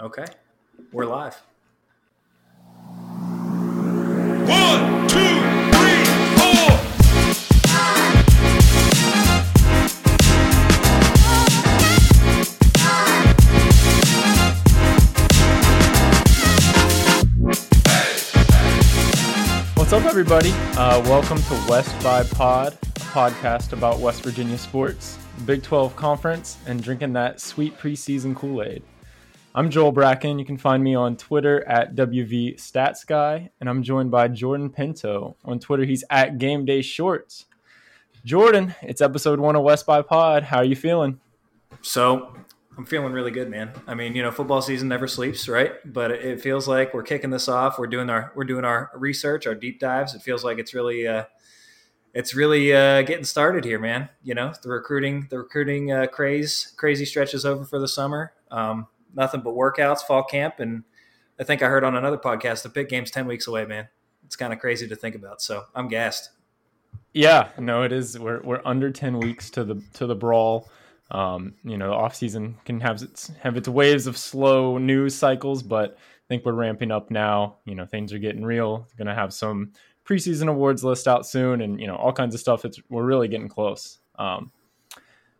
Okay, we're live. One, two, three, four. What's up, everybody? Uh, welcome to West by Pod, a podcast about West Virginia sports, Big 12 Conference, and drinking that sweet preseason Kool Aid. I'm Joel Bracken. You can find me on Twitter at WV Stats Guy, and I'm joined by Jordan Pinto. On Twitter, he's at Game Day Shorts. Jordan, it's episode one of West by Pod. How are you feeling? So I'm feeling really good, man. I mean, you know, football season never sleeps, right? But it feels like we're kicking this off. We're doing our we're doing our research, our deep dives. It feels like it's really uh, it's really uh, getting started here, man. You know, the recruiting the recruiting uh, craze crazy stretches over for the summer. Um, nothing but workouts, fall camp, and I think I heard on another podcast the Pitt game's ten weeks away, man. It's kind of crazy to think about. So I'm gassed. Yeah, no, it is. We're we're under ten weeks to the to the brawl. Um, you know, the off season can have its have its waves of slow news cycles, but I think we're ramping up now. You know, things are getting real. Going to have some preseason awards list out soon, and you know, all kinds of stuff. It's we're really getting close. Um,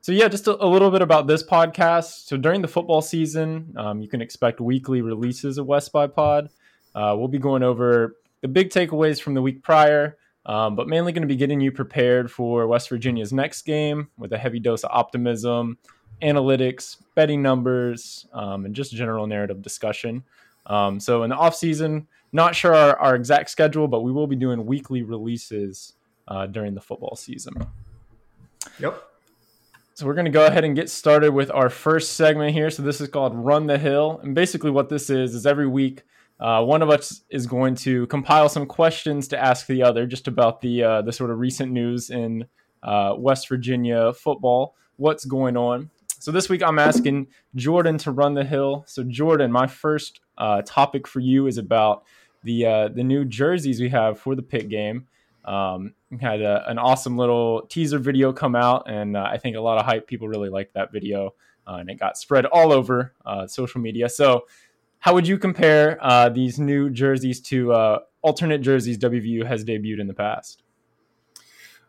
so yeah, just a, a, little bit about this podcast. So during the football season, um, you can expect weekly releases of West by Pod. Uh, we'll be going over the big takeaways from the week prior. Um, but mainly going to be getting you prepared for West Virginia's next game with a heavy dose of optimism, analytics, betting numbers, um, and just general narrative discussion. Um, so in the off season, not sure our, our, exact schedule, but we will be doing weekly releases uh, during the football season. Yep. So we're going to go ahead and get started with our first segment here. So this is called Run the Hill, and basically what this is is every week uh, one of us is going to compile some questions to ask the other just about the uh, the sort of recent news in uh, West Virginia football. What's going on? So this week I'm asking Jordan to run the hill. So Jordan, my first uh, topic for you is about the uh, the new jerseys we have for the Pitt game. Um, had a, an awesome little teaser video come out, and uh, I think a lot of hype people really liked that video, and it got spread all over social media. So how would you compare uh, these new jerseys to uh, alternate jerseys WVU has debuted in the past?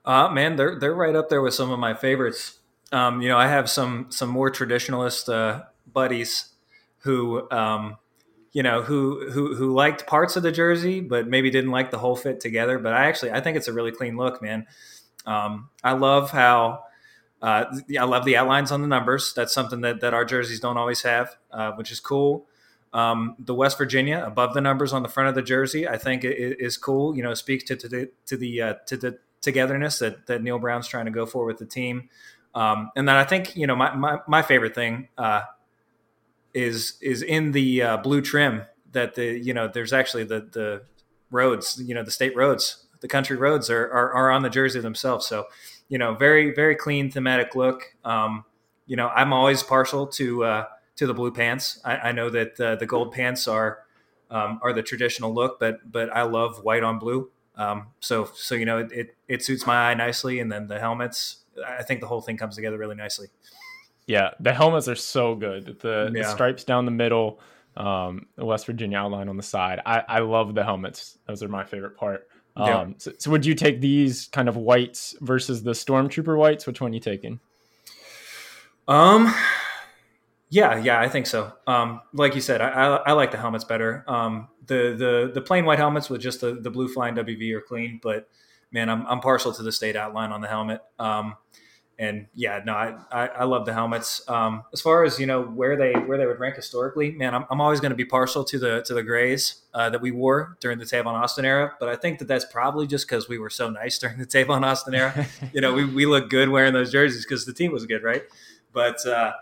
Uh, man, they're they're right up there with some of my favorites. Um, you know, I have some some more traditionalist uh, buddies who, um, you know, who who who liked parts of the jersey, but maybe didn't like the whole fit together. But I actually I think it's a really clean look, man. Um, I love how. Uh, I love the outlines on the numbers. That's something that, that our jerseys don't always have, uh, which is cool. Um, the West Virginia above the numbers on the front of the jersey, I think is cool. You know, speaks to, to the to the uh, to the togetherness that, that Neal Brown's trying to go for with the team. Um, and then I think you know my my, my favorite thing uh, is is in the uh, blue trim that the you know there's actually the the roads you know the state roads the country roads are are, are on the jersey themselves. So you know very very clean thematic look. Um, you know I'm always partial to uh, to the blue pants. I, I know that uh, the gold pants are um, are the traditional look, but but I love white on blue. Um, so so you know it, it, it suits my eye nicely, and then the helmets. I think the whole thing comes together really nicely. Yeah, the helmets are so good. The, yeah. the stripes down the middle, um, the West Virginia outline on the side. I, I love the helmets. Those are my favorite part. Um, yeah. so, so, would you take these kind of whites versus the stormtrooper whites? Which one are you taking? Um, Yeah, yeah, I think so. Um, like you said, I, I, I, like the helmets better. Um, the the the plain white helmets with just the, the blue flying WV are clean, but man, I'm, I'm partial to the state outline on the helmet. Um, and yeah, no, I, I, I love the helmets. Um, as far as you know where they where they would rank historically, man, I'm, I'm always going to be partial to the to the grays uh, that we wore during the Tavon Austin era. But I think that that's probably just because we were so nice during the Tavon Austin era. you know, we we look good wearing those jerseys because the team was good, right? But uh,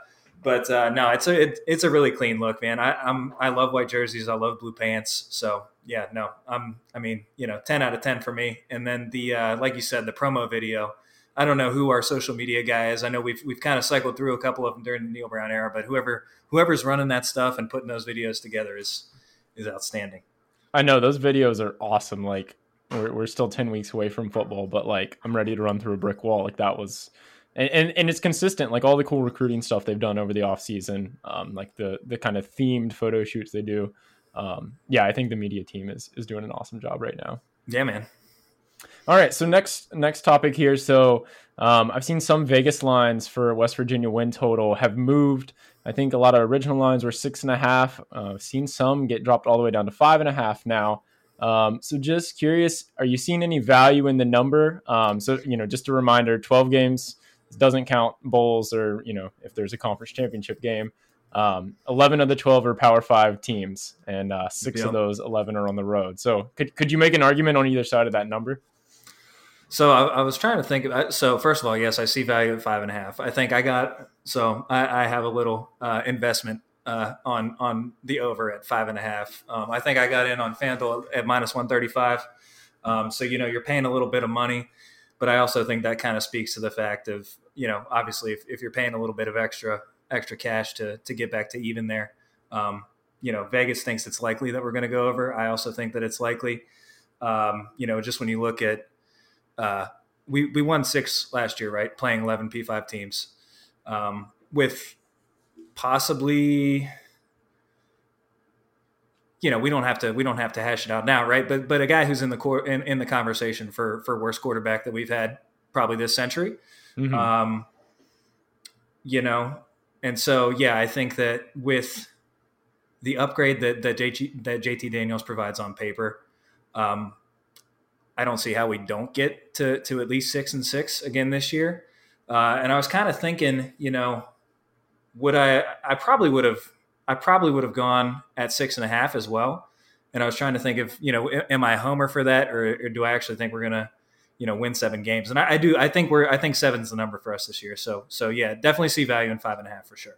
but uh, no, it's a it, it's a really clean look, man. I, I'm I love white jerseys. I love blue pants. So yeah, no, um, I mean, you know, ten out of ten for me. And then the uh, like you said, the promo video. I don't know who our social media guy is. I know we've we've kind of cycled through a couple of them during the Neal Brown era, but whoever whoever's running that stuff and putting those videos together is is outstanding. I know those videos are awesome. Like we're we're still ten weeks away from football, but like I'm ready to run through a brick wall. Like that was and, and, and it's consistent like all the cool recruiting stuff they've done over the off season um, like the the kind of themed photo shoots they do um, yeah i think the media team is is doing an awesome job right now yeah man all right so next next topic here so um, i've seen some vegas lines for west virginia win total have moved i think a lot of original lines were six and a half uh, i've seen some get dropped all the way down to five and a half now um, so just curious, are you seeing any value in the number? Um, so you know, just a reminder: twelve games, doesn't count bowls or you know if there's a conference championship game. Um, 11 of the 12 are Power Five teams, and uh, six of those 11 are on the road. So, could, could you make an argument on either side of that number? So, I, I was trying to think. Of, so, first of all, yes, I see value at five and a half. I think I got so I, I have a little uh, investment uh, on on the over at five and a half. Um, I think I got in on FanDuel at minus 135. Um, so, you know, you're paying a little bit of money. But I also think that kind of speaks to the fact of, you know, obviously if, if you're paying a little bit of extra extra cash to to get back to even there, um, you know, Vegas thinks it's likely that we're going to go over. I also think that it's likely. Um, you know, just when you look at, uh, we we won six last year, right? Playing eleven P five teams, um, with possibly you know we don't have to we don't have to hash it out now right but but a guy who's in the core in, in the conversation for for worst quarterback that we've had probably this century mm-hmm. um you know and so yeah i think that with the upgrade that that JT, that JT Daniels provides on paper um I don't see how we don't get to to at least 6 and 6 again this year uh and I was kind of thinking you know would I I probably would have I probably would have gone at six and a half as well. And I was trying to think of, you know, am I homer for that, or, or do I actually think we're gonna, you know, win seven games? And I, I, do. I think we're. I think seven's the number for us this year. So, so yeah, definitely see value in five and a half for sure.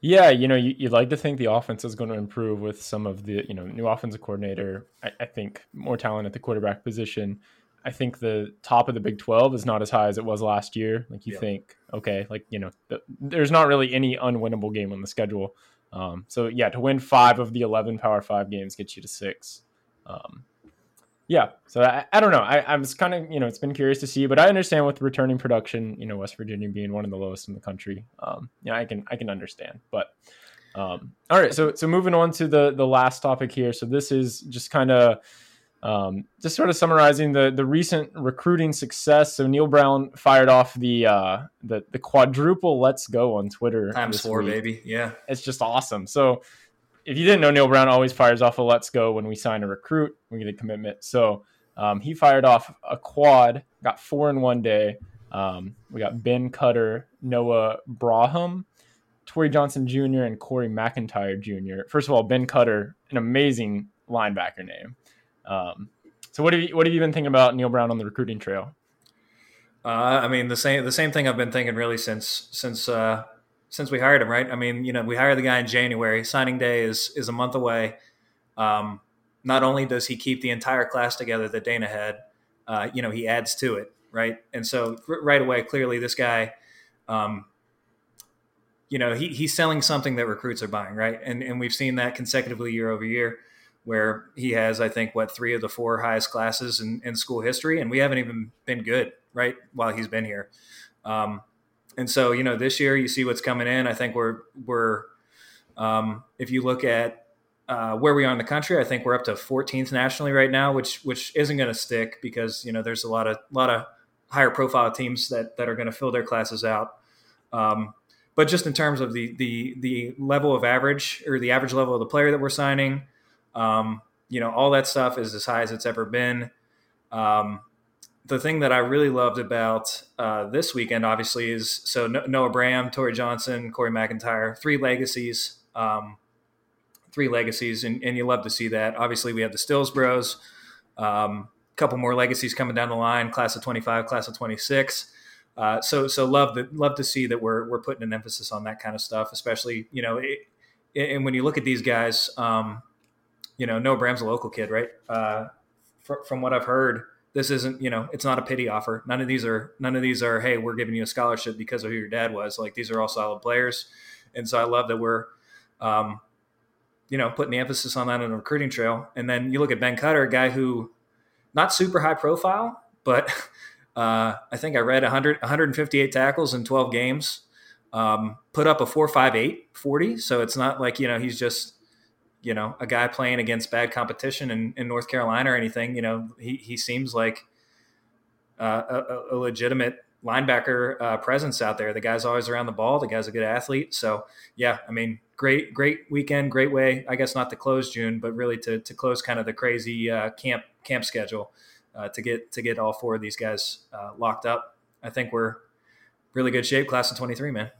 Yeah, you know, you, would like to think the offense is going to improve with some of the, you know, new offensive coordinator. I, I think more talent at the quarterback position. I think the top of the Big 12 is not as high as it was last year. Like you yeah. think, okay, like, you know, the, there's not really any unwinnable game on the schedule. Um, so, yeah, to win five of the 11 Power Five games gets you to six. Um, yeah, so I, I don't know. I, I was kind of, you know, it's been curious to see, but I understand with returning production, you know, West Virginia being one of the lowest in the country. Um, yeah, I can, I can understand. But um, all right, so so moving on to the the last topic here. So this is just kind of um, just sort of summarizing the the recent recruiting success. So Neal Brown fired off the uh, the the quadruple "Let's go" on Twitter. Times four, week. baby. Yeah, it's just awesome. So if you didn't know, Neal Brown always fires off a "Let's go" when we sign a recruit. We get a commitment. So um, he fired off a quad. Got four in one day. Um, we got Ben Cutter, Noah Braham, Tory Johnson Jr., and Corey McIntyre Jr. First of all, Ben Cutter, an amazing linebacker name. Um, so what have you what have you been thinking about Neal Brown on the recruiting trail? Uh, I mean the same the same thing I've been thinking really since since uh, since we hired him. Right? I mean, you know, we hired the guy in January. Signing day is is a month away. Um, not only does he keep the entire class together that Dana had, uh, you know, he adds to it. Right? And so r- right away, clearly, this guy. Um, you know, he, he's selling something that recruits are buying, right? And and we've seen that consecutively year over year where he has, I think, what three of the four highest classes in, in school history, and we haven't even been good right while he's been here. Um, and so, you know, this year you see what's coming in. I think we're we're um, if you look at uh, where we are in the country, I think we're up to 14th nationally right now, which which isn't going to stick because you know there's a lot of a lot of higher profile teams that that are going to fill their classes out. Um, but just in terms of the the the level of average or the average level of the player that we're signing, um, you know, all that stuff is as high as it's ever been. Um, the thing that I really loved about uh, this weekend, obviously, is so Noah Braham, Tory Johnson, Corey McIntyre, three legacies, um, three legacies, and, and, you love to see that. Obviously, we have the Stills Bros, a um, couple more legacies coming down the line, class of twenty five, class of twenty six. Uh, so so love to love to see that we're we're putting an emphasis on that kind of stuff, especially you know, it, and when you look at these guys, um, you know, Noah Braham's a local kid, right? Uh, fr- from what I've heard, this isn't you know, it's not a pity offer. None of these are none of these are hey, we're giving you a scholarship because of who your dad was. Like these are all solid players, and so I love that we're. Um, you know, putting the emphasis on that on the recruiting trail. And then you look at Ben Cutter, a guy who not super high profile, but Uh, I think I read 100, 158 tackles in 12 games. Um, put up a 4.58 40. So it's not like, you know, he's just, you know, a guy playing against bad competition in, in North Carolina or anything. You know, he, he seems like uh, a, a, legitimate linebacker uh, presence out there. The guy's always around the ball. The guy's a good athlete. So, yeah, I mean, great, great weekend, great way, I guess not to close June, but really to, to close kind of the crazy uh, camp camp schedule uh, to get to get all four of these guys uh, locked up. I think we're really good shape, class of 23, man.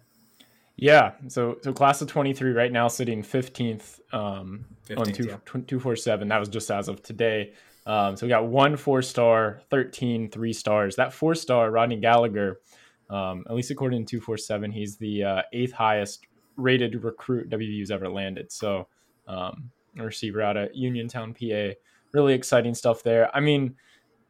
Yeah, so so class of 23 right now sitting 15th, um, 15th on two, yeah. 247. That was just as of today. Um, so we got one four star, 13 three stars. That four star, Rodney Gallagher, um, at least according to 247, he's the uh, eighth highest rated recruit WVU's ever landed. So um, a receiver out of Uniontown, PA. Really exciting stuff there. I mean,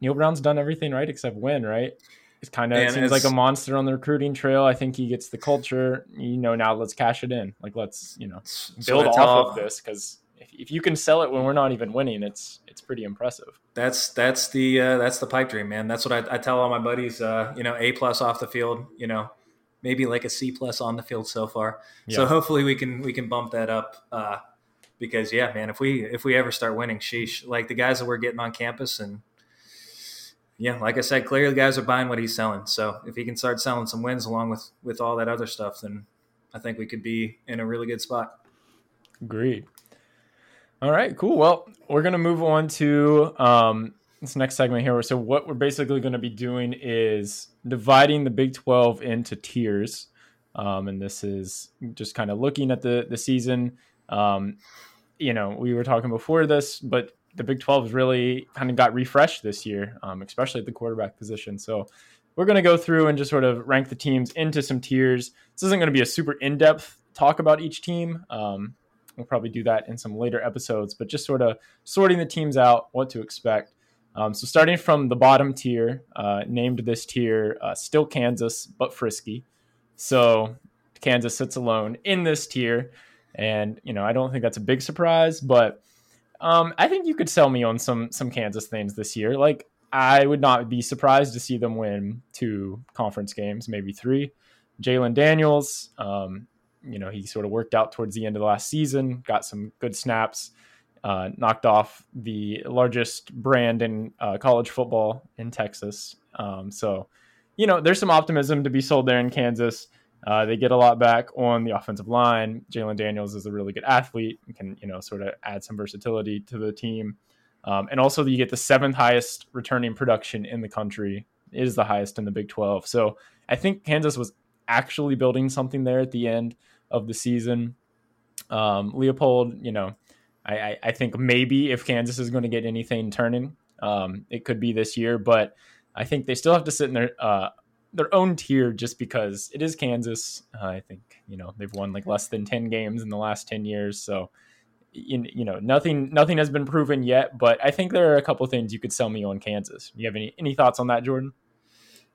Neal Brown's done everything right except win, right? It's kind of seems like a monster on the recruiting trail. I think he gets the culture. You know, now let's cash it in. Like let's you know build off of this because if, if you can sell it when we're not even winning, it's it's pretty impressive. That's that's the uh, that's the pipe dream, man. That's what I, I tell all my buddies. Uh, you know, A plus off the field. You know, maybe like a C plus on the field so far. Yeah. So hopefully we can we can bump that up. Uh, because yeah, man, if we if we ever start winning, sheesh, like the guys that we're getting on campus and yeah, like I said, clearly guys are buying what he's selling. So if he can start selling some wins along with with all that other stuff, then I think we could be in a really good spot. Agreed. All right, cool. Well, we're gonna move on to um, this next segment here. So what we're basically going to be doing is dividing the Big Twelve into tiers, um, and this is just kind of looking at the the season. Um, you know, we were talking before this, but the Big 12 has really kind of got refreshed this year, um, especially at the quarterback position. So we're going to go through and just sort of rank the teams into some tiers. This isn't going to be a super in depth talk about each team. Um, we'll probably do that in some later episodes, but just sort of sorting the teams out, what to expect. Um, so starting from the bottom tier, uh, named this tier uh, still Kansas, but frisky. So Kansas sits alone in this tier. And, you know, I don't think that's a big surprise, but um, I think you could sell me on some some Kansas things this year. Like I would not be surprised to see them win two conference games, maybe three. Jalon Daniels, um, you know, he sort of worked out towards the end of the last season, got some good snaps, uh, knocked off the largest brand in uh, college football in Texas. Um, so, you know, there's some optimism to be sold there in Kansas. Uh, they get a lot back on the offensive line. Jalon Daniels is a really good athlete and can, you know, sort of add some versatility to the team. Um, and also, you get the seventh highest returning production in the country. It is the highest in the Big 12. So I think Kansas was actually building something there at the end of the season. Um, Leipold, you know, I, I, I, think maybe if Kansas is going to get anything turning, um, it could be this year. But I think they still have to sit in their uh, their own tier just because it is Kansas. Uh, I think you know they've won like less than ten games in the last ten years, so in, you know nothing nothing has been proven yet. But I think there are a couple things you could sell me on Kansas. You have any any thoughts on that, Jordan?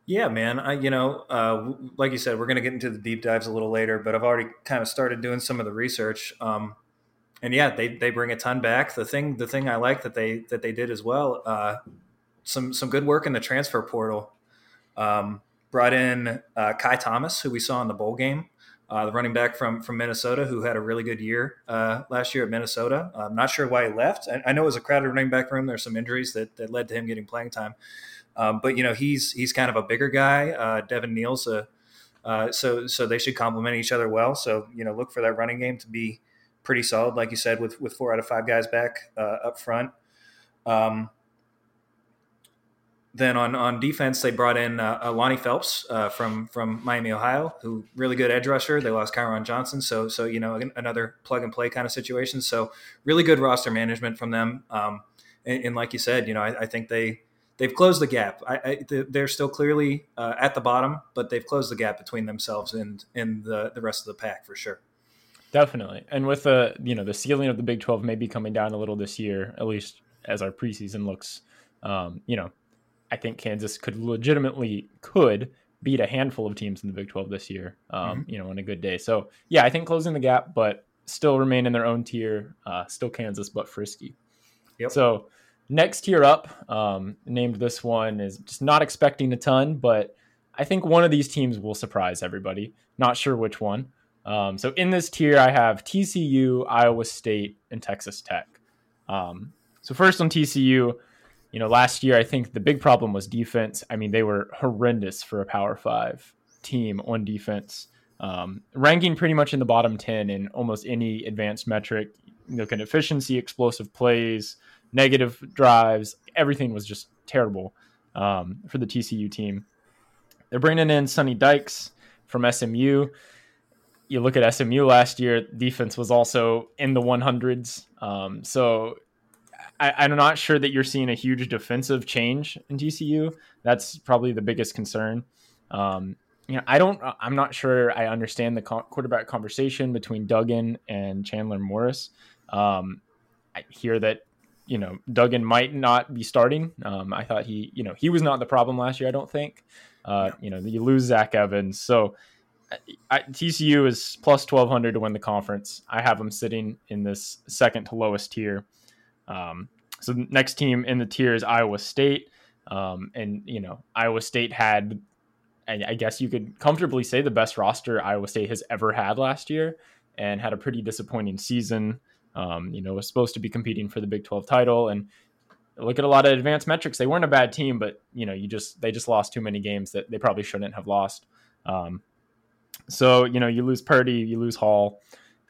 Yeah, man. I you know uh, like you said, we're going to get into the deep dives a little later, but I've already kind of started doing some of the research. Um, and yeah, they, they bring a ton back. The thing the thing I like that they that they did as well, uh, some some good work in the transfer portal. Um, brought in uh, Ky Thomas, who we saw in the bowl game, uh, the running back from from Minnesota, who had a really good year uh, last year at Minnesota. I'm not sure why he left. I, I, know it was a crowded running back room. There's some injuries that, that led to him getting playing time, um, but you know he's he's kind of a bigger guy. Uh, Devin Neal's a Uh, so so they should complement each other well. So you know, look for that running game to be pretty solid, like you said, with with four out of five guys back uh, up front. Um, then on, on defense, they brought in uh, Lonnie Phelps uh, from from Miami, Ohio, who really good edge rusher. They lost Kyron Johnson, so so you know another plug and play kind of situation. So really good roster management from them. Um, and, and, like you said, you know I, I think they they've closed the gap. I, I, they're still clearly uh, at the bottom, but they've closed the gap between themselves and and the the rest of the pack for sure. Definitely, and with the you know the ceiling of the Big Twelve maybe coming down a little this year, at least as our preseason looks. Um, you know, I think Kansas could legitimately could beat a handful of teams in the Big 12 this year. Um, mm-hmm. You know, on a good day. So yeah, I think closing the gap, but still remain in their own tier. Uh, still Kansas, but frisky. Yep. So next tier up, um, named this one is just not expecting a ton, but I think one of these teams will surprise everybody. Not sure which one. Um, so in this tier, I have TCU, Iowa State, and Texas Tech. Um, so first on TCU, you know, last year I think the big problem was defense. I mean, they were horrendous for a Power Five team on defense, um, ranking pretty much in the bottom ten in almost any advanced metric. Look at efficiency, explosive plays, negative drives. Everything was just terrible um, for the TCU team. They're bringing in Sonny Dykes from SMU. You look at SMU last year, defense was also in the 100s. Um, so I, am not sure that you're seeing a huge defensive change in TCU. That's probably the biggest concern. Um, you know, I don't. I'm not sure. I understand the co- quarterback conversation between Duggan and Chandler Morris. Um, I hear that you know Duggan might not be starting. Um, I thought he, you know, he was not the problem last year. I don't think. Uh, you know, you lose Zach Evans, so I, TCU is plus twelve hundred to win the conference. I have them sitting in this second to lowest tier. Um, so the next team in the tier is Iowa State. Um, and, you know, Iowa State had, and I guess you could comfortably say, the best roster Iowa State has ever had last year and had a pretty disappointing season. Um, you know, was supposed to be competing for the Big 12 title. And look at a lot of advanced metrics. They weren't a bad team, but, you know, you just, they just lost too many games that they probably shouldn't have lost. Um, so, you know, you lose Purdy, you lose Hall,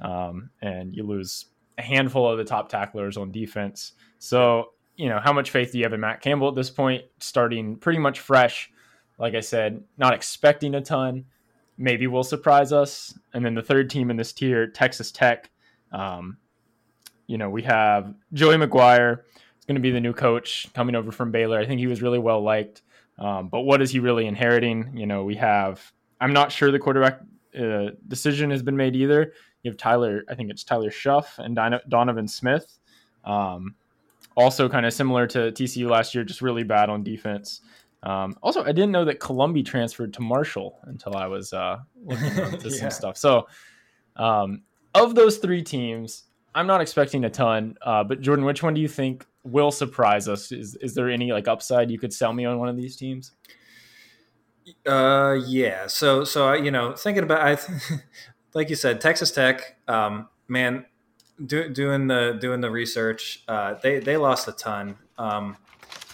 um, and you lose a handful of the top tacklers on defense. So, you know, how much faith do you have in Matt Campbell at this point? Starting pretty much fresh. Like I said, not expecting a ton. Maybe will surprise us. And then the third team in this tier, Texas Tech. Um, you know, we have Joey McGuire. It's going to be the new coach coming over from Baylor. I think he was really well liked. Um, but what is he really inheriting? You know, we have, I'm not sure the quarterback uh, decision has been made either. You have Tyler, I think it's Tyler Shough and Donovan Smith. Um, also, kind of similar to TCU last year, just really bad on defense. Um, also, I didn't know that Colombi transferred to Marshall until I was uh, looking into yeah. some stuff. So, um, of those three teams, I'm not expecting a ton. Uh, but Jordan, which one do you think will surprise us? Is is there any like upside you could sell me on one of these teams? Uh, yeah. So so I you know, thinking about I, like you said, Texas Tech, um, man, do, doing the doing the research, uh, they they lost a ton. Um,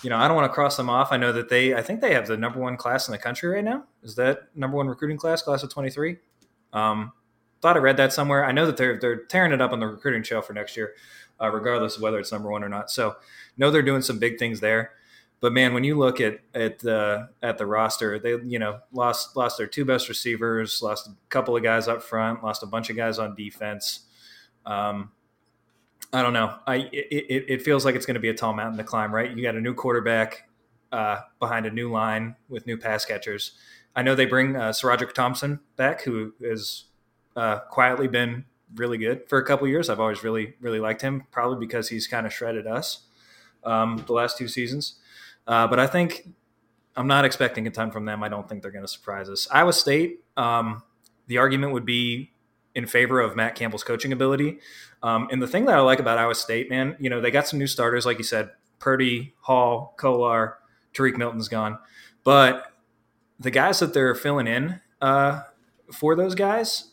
you know, I don't want to cross them off. I know that they, I think they have the number one class in the country right now. Is that number one recruiting class, class of twenty three? Um, thought I read that somewhere. I know that they're they're tearing it up on the recruiting trail for next year, uh, regardless of whether it's number one or not. So, know they're doing some big things there. But man, when you look at at the at the roster, they you know lost lost their two best receivers, lost a couple of guys up front, lost a bunch of guys on defense. Um, I don't know. I it, it feels like it's going to be a tall mountain to climb, right? You got a new quarterback uh, behind a new line with new pass catchers. I know they bring uh, SaRodorick Thompson back, who has uh, quietly been really good for a couple years. I've always really really liked him, probably because he's kind of shredded us um, the last two seasons. Uh, but I think I'm not expecting a ton from them. I don't think they're going to surprise us. Iowa State, um, the argument would be in favor of Matt Campbell's coaching ability. Um, and the thing that I like about Iowa State, man, you know, they got some new starters, like you said, Purdy, Hall, Kolar, Tarique Milton's gone. But the guys that they're filling in uh, for those guys,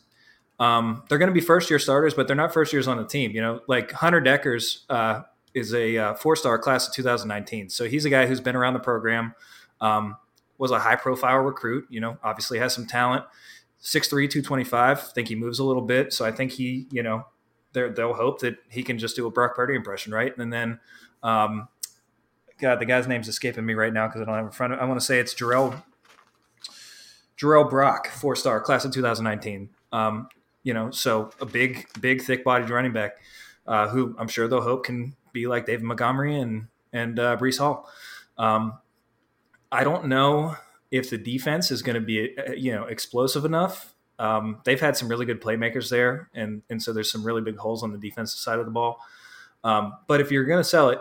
um, they're going to be first year starters, but they're not first years on the team. You know, like Hunter Dekkers uh, is a uh, four star class of 2019. So he's a guy who's been around the program, um, was a high profile recruit, you know, obviously has some talent. 6'3", 225. I think he moves a little bit, so I think he, you know, they'll hope that he can just do a Brock Purdy impression, right? And then, um, God, the guy's name's escaping me right now because I don't have it in front. I want to say it's Jirehl Jirehl Brock, four star, class of 2019. Um, you know, so a big, big, thick bodied running back uh, who I'm sure they'll hope can be like David Montgomery and and uh, Breece Hall. Um, I don't know if the defense is going to be uh, you know explosive enough. Um, they've had some really good playmakers there, and and so there's some really big holes on the defensive side of the ball. Um, but if you're going to sell it,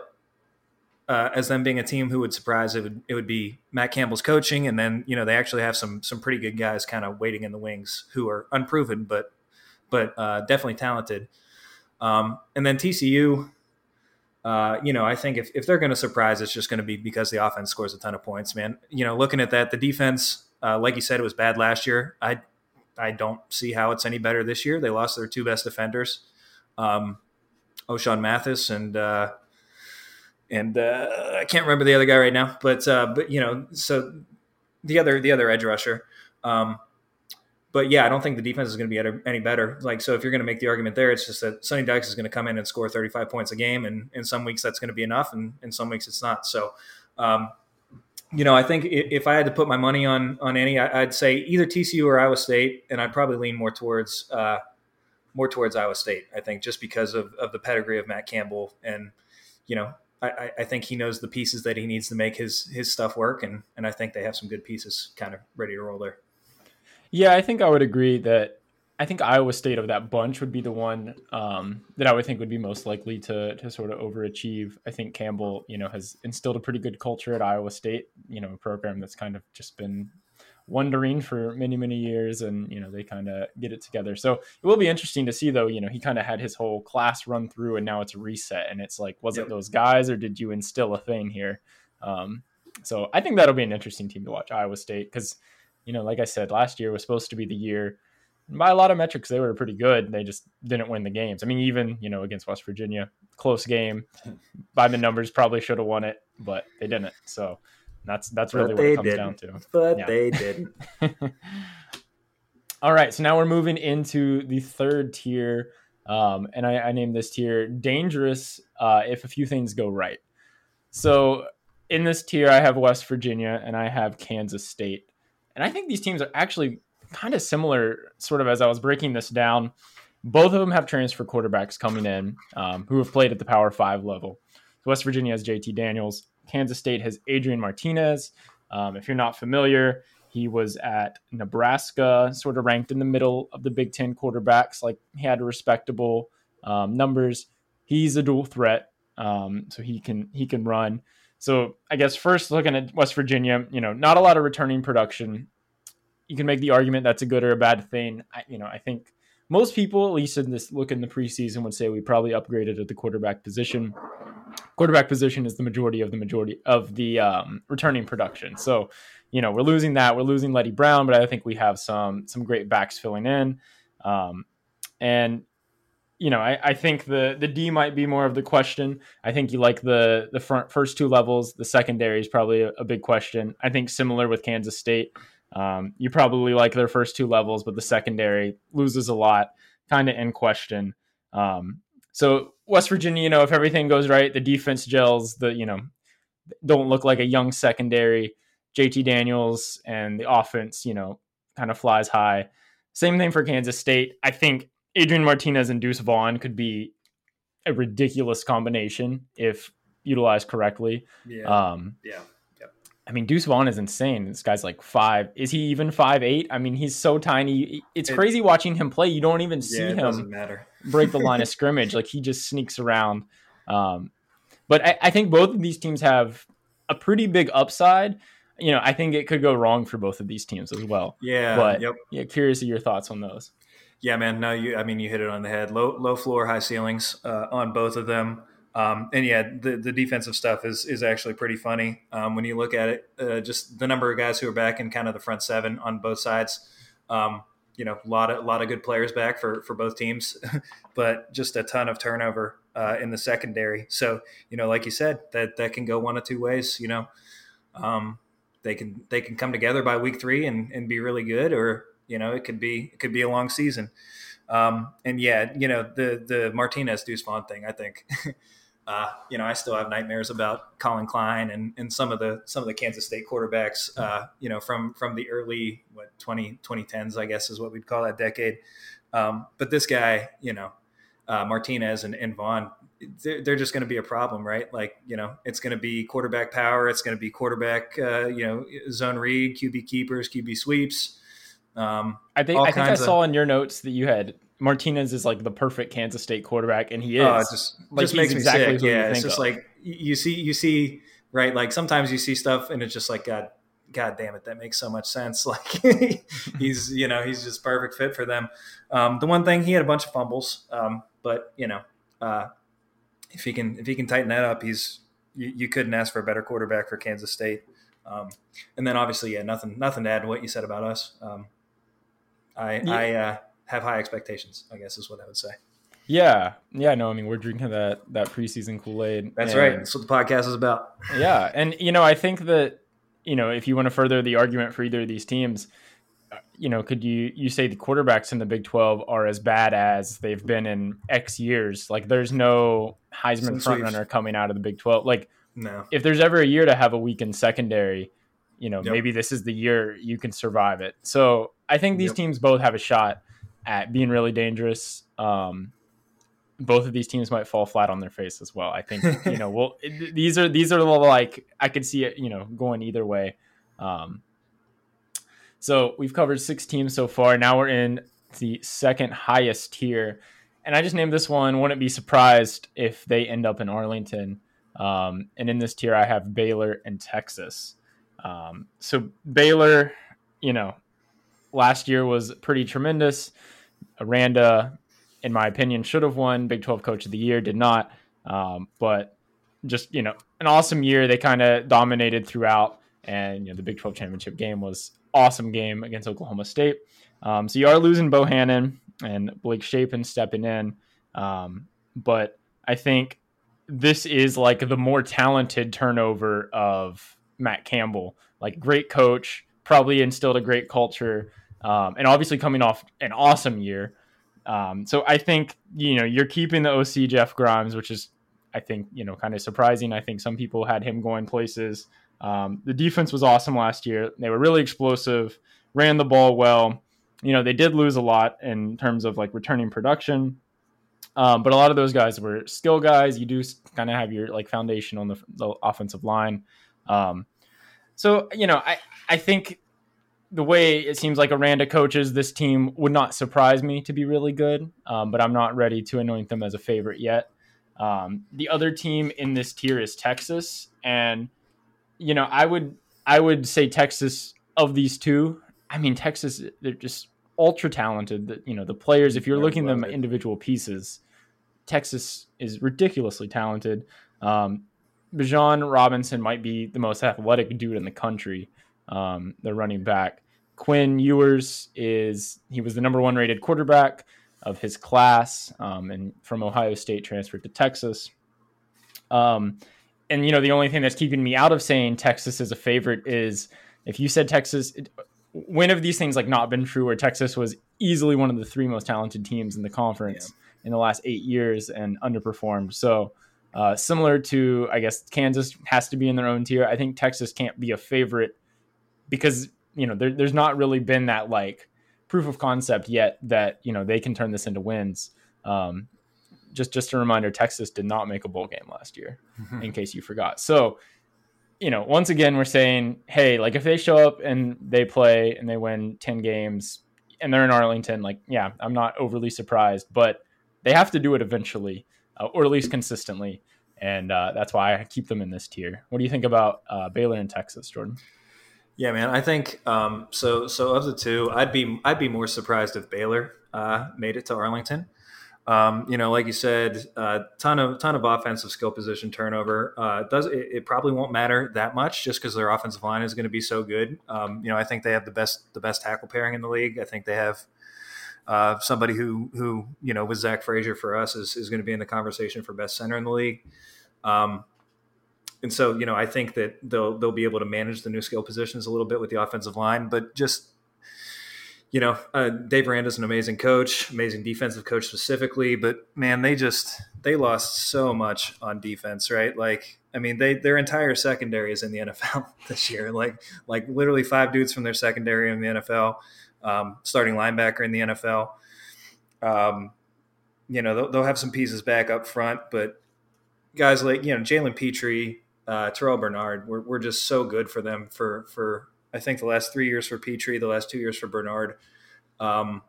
uh, as them being a team who would surprise, it would it would be Matt Campbell's coaching, and then you know they actually have some some pretty good guys kind of waiting in the wings who are unproven, but but uh, definitely talented. Um, and then TCU, uh, you know, I think if, if they're going to surprise, it's just going to be because the offense scores a ton of points, man. You know, looking at that, the defense, uh, like you said, it was bad last year. I I don't see how it's any better this year. They lost their two best defenders, um, Ochaun Mathis and uh, and uh, I can't remember the other guy right now, but uh, but you know, so the other the other edge rusher. Um, but yeah, I don't think the defense is going to be any better. Like, so if you're going to make the argument there, it's just that Sonny Dykes is going to come in and score 35 points a game, and in some weeks that's going to be enough, and in some weeks it's not. So, um, you know, I think if I had to put my money on on any, I'd say either TCU or Iowa State, and I'd probably lean more towards uh, more towards Iowa State. I think just because of, of the pedigree of Matt Campbell, and you know, I, I, think he knows the pieces that he needs to make his his stuff work, and and I think they have some good pieces kind of ready to roll there. Yeah, I think I would agree that I think Iowa State of that bunch would be the one um, that I would think would be most likely to to sort of overachieve. I think Campbell, you know, has instilled a pretty good culture at Iowa State. You know, a program that's kind of just been wondering for many many years and you know they kind of get it together so it will be interesting to see though you know he kind of had his whole class run through and now it's a reset and it's like was yep. it those guys or did you instill a thing here um, so i think that'll be an interesting team to watch iowa state because you know like i said last year was supposed to be the year by a lot of metrics they were pretty good they just didn't win the games i mean even you know against west virginia close game by the numbers probably should have won it but they didn't so that's that's really what it comes didn't. down to. But yeah. they didn't. All right, so now we're moving into the third tier, um, and I, I named this tier "Dangerous" uh, if a few things go right. So in this tier, I have West Virginia and I have Kansas State, and I think these teams are actually kind of similar. Sort of as I was breaking this down, both of them have transfer quarterbacks coming in um, who have played at the Power Five level. West Virginia has JT Daniels. Kansas State has Adrian Martinez. Um, if you're not familiar, he was at Nebraska, sort of ranked in the middle of the Big Ten quarterbacks. Like he had respectable um, numbers. He's a dual threat, um, so he can he can run. So I guess first looking at West Virginia, you know, not a lot of returning production. You can make the argument that's a good or a bad thing. I, you know, I think most people, at least in this look in the preseason, would say we probably upgraded at the quarterback position. Quarterback position is the majority of the majority of the um, returning production. So, you know, we're losing that. We're losing Leddie Brown, but I think we have some some great backs filling in. Um, and you know, I, I think the the D might be more of the question. I think you like the the front first two levels. The secondary is probably a, a big question. I think similar with Kansas State. Um, you probably like their first two levels, but the secondary loses a lot, kind of in question. Um, so West Virginia, you know, if everything goes right, the defense gels, the you know, don't look like a young secondary. JT Daniels and the offense, you know, kind of flies high. Same thing for Kansas State. I think Adrian Martinez and Deuce Vaughn could be a ridiculous combination if utilized correctly. Yeah. Um, yeah. I mean, Deuce Vaughn is insane. This guy's like five. Is he even five eight? I mean, he's so tiny. It's it, crazy watching him play. You don't even see yeah, him matter. break the line of scrimmage. Like he just sneaks around. Um, but I, I, think both of these teams have a pretty big upside. You know, I think it could go wrong for both of these teams as well. Yeah. But yep. yeah, curious of your thoughts on those. Yeah, man. No, you. I mean, you hit it on the head. Low, low floor, high ceilings uh, on both of them. Um, and yeah, the, the defensive stuff is is actually pretty funny um, when you look at it. Uh, just the number of guys who are back in kind of the front seven on both sides. Um, you know, a lot of lot of good players back for for both teams, but just a ton of turnover uh, in the secondary. So you know, like you said, that that can go one of two ways. You know, um, they can they can come together by week three and, and be really good, or You know, it could be it could be a long season. Um, and yeah, you know the the Martinez Vaughn thing. I think, uh, you know, I still have nightmares about Collin Klein and, and some of the some of the Kansas State quarterbacks. Uh, you know, from from the early what 20, 2010s, I guess is what we'd call that decade. Um, but this guy, you know, uh, Martinez and, and Vaughn, they're, they're just going to be a problem, right? Like, you know, it's going to be quarterback power. It's going to be quarterback, uh, you know, zone read, QB keepers, QB sweeps. Um, I think I think I saw of- in your notes that you had Martinez is like the perfect Kansas State quarterback, and he is. Oh, it just Like, just he's makes me exactly sick. Yeah, it's just of. like you see, you see, right? Like sometimes you see stuff, and it's just like God, God damn it, that makes so much sense. Like he's, you know, he's just perfect fit for them. Um, the one thing he had a bunch of fumbles, um, but you know, uh, if he can if he can tighten that up, he's you, you couldn't ask for a better quarterback for Kansas State. Um, and then obviously, yeah, nothing nothing to add to what you said about us. I Yeah. I uh, have high expectations. I guess is what I would say. yeah, yeah. No, I mean we're drinking that that preseason Kool Aid. That's right. That's what the podcast is about. Yeah, and you know, I think that you know, if you want to further the argument for either of these teams, uh, you know, could you you say the quarterbacks in the Big Twelve are as bad as they've been in X years? Like, there's no Heisman frontrunner coming out of the Big Twelve. Like, No. if there's ever a year to have a weakened secondary, you know, Yep. maybe this is the year you can survive it. So I think these Yep. teams both have a shot at being really dangerous. Um, both of these teams might fall flat on their face as well. I think you know, well, these are these are the, like I could see it, you know, going either way. Um, so we've covered six teams so far. Now we're in the second highest tier, and I just named this one. Wouldn't be surprised if they end up in Arlington. Um, and in this tier, I have Baylor and Texas. Um, so Baylor, you know, last year was pretty tremendous. Aranda, in my opinion, should have won Big 12 Coach of the Year, did not. Um, but just, you know, an awesome year. They kind of dominated throughout. And, you know, the Big 12 championship game was awesome game against Oklahoma State. Um, so you are losing Bohannon and Blake Shapen stepping in. Um, but I think this is like the more talented turnover of Matt Campbell. Like great coach, probably instilled a great culture, um, and obviously coming off an awesome year. Um, so I think you know you're keeping the OC Jeff Grimes, which is I think you know kind of surprising. I think some people had him going places. Um, the defense was awesome last year. They were really explosive, ran the ball well. You know they did lose a lot in terms of like returning production. Um, but a lot of those guys were skill guys. You do kind of have your like foundation on the, the offensive line. Um, so you know, I I think the way it seems like Aranda coaches this team would not surprise me to be really good. Um, but I'm not ready to anoint them as a favorite yet. Um, the other team in this tier is Texas, and you know, I would I would say Texas of these two. I mean, Texas they're just ultra talented. The, you know, the players. If you're looking at them it. individual pieces, Texas is ridiculously talented. Um, Bijan Robinson might be the most athletic dude in the country. Um, the running back Quinn Ewers is he was the number one rated quarterback of his class, um, and from Ohio State transferred to Texas. Um, and you know the only thing that's keeping me out of saying Texas is a favorite is if you said Texas. It, when have these things like not been true where Texas was easily one of the three most talented teams in the conference in the last eight years and underperformed? So uh, similar to I guess Kansas has to be in their own tier. I think Texas can't be a favorite because you know there, there's not really been that like proof of concept yet that you know they can turn this into wins. Um, just just a reminder, Texas did not make a bowl game last year, in case you forgot. So you know, once again, we're saying, hey, like if they show up and they play and they win 10 games and they're in Arlington, like, yeah, I'm not overly surprised, but they have to do it eventually, uh, or at least consistently. And uh, that's why I keep them in this tier. What do you think about uh, Baylor and Texas, Jordan? Yeah, man. I think um, so. So of the two, I'd be I'd be more surprised if Baylor uh, made it to Arlington. Um, you know, like you said, uh, ton of ton of offensive skill position turnover. Uh, does it, it probably won't matter that much just because their offensive line is going to be so good. Um, you know, I think they have the best the best tackle pairing in the league. I think they have uh, somebody who who you know with Zach Frazier for us is is going to be in the conversation for best center in the league. Um, and so, you know, I think that they'll they'll be able to manage the new skill positions a little bit with the offensive line, but just you know, uh, Dave Aranda's an amazing coach, amazing defensive coach specifically, but man, they just they lost so much on defense, right? Like, I mean, they their entire secondary is in the NFL this year. Like, like literally five dudes from their secondary in the NFL, um, starting linebacker in the NFL. Um, you know, they'll, they'll, have some pieces back up front, but guys like you know Jalen Pitre, uh, Terrell Bernard, we're, we're just so good for them for for I think the last three years for Pitre, the last two years for Bernard. Um,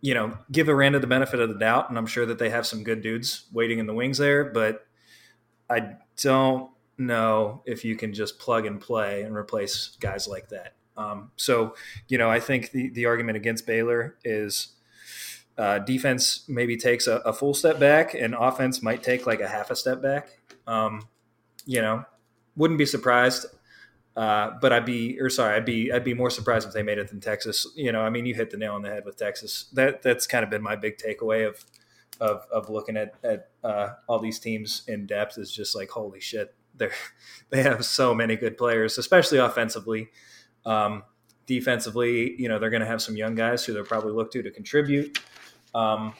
you know, give Aranda the benefit of the doubt, and I'm sure that they have some good dudes waiting in the wings there, but I don't know if you can just plug and play and replace guys like that. Um, so, you know, I think the, the argument against Baylor is uh, defense maybe takes a, a, full step back and offense might take like a half a step back. Um, you know, wouldn't be surprised uh, but I'd be, or sorry, I'd be, I'd be more surprised if they made it than Texas. You know, I mean, you hit the nail on the head with Texas. That that's kind of been my big takeaway of, of, of looking at at uh, all these teams in depth is just like, holy shit, they they have so many good players, especially offensively. Um, defensively, you know, they're going to have some young guys who they'll probably look to to contribute. Um,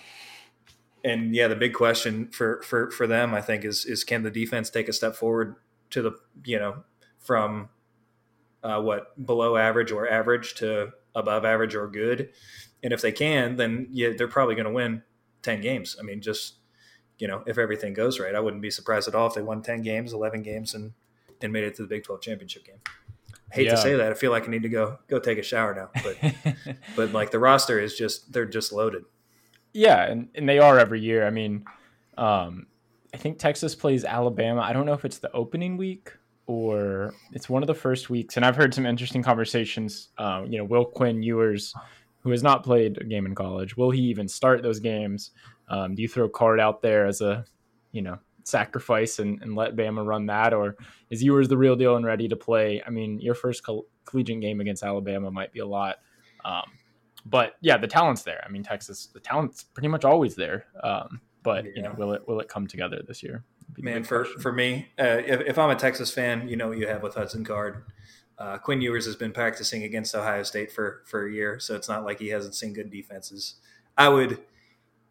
and yeah, the big question for for for them, I think, is is can the defense take a step forward to the you know from uh, what below average or average to above average or good. And if they can, then yeah, they're probably going to win 10 games. I mean, just, you know, if everything goes right, I wouldn't be surprised at all if they won 10 games, 11 games and, and made it to the Big 12 championship game. Hate yeah. to say that. I feel like I need to go, go take a shower now, but, but like the roster is just, they're just loaded. Yeah. And, and they are every year. I mean, um, I think Texas plays Alabama. I don't know if it's the opening week or it's one of the first weeks. And I've heard some interesting conversations. Uh, you know, will Quinn Ewers, who has not played a game in college, will he even start those games? Um, do you throw Card out there as a, you know, sacrifice and, and let Bama run that, or is Ewers the real deal and ready to play? I mean, your first co- collegiate game against Alabama might be a lot. Um, but yeah, the talent's there. I mean, Texas, the talent's pretty much always there. Um, but you know, will it will it come together this year? Man, for question. for me, uh, if, if, I'm a Texas fan, you know what you have with Hudson Card. Uh, Quinn Ewers has been practicing against Ohio State for for a year, so it's not like he hasn't seen good defenses. I would,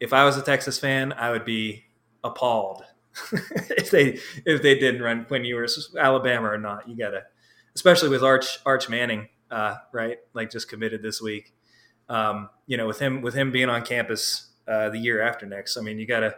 if I was a Texas fan, I would be appalled if they if they didn't run Quinn Ewers, Alabama or not. You gotta, especially with Arch Arch Manning, uh, right? Like just committed this week. Um, you know, with him with him being on campus uh, the year after next. I mean, you gotta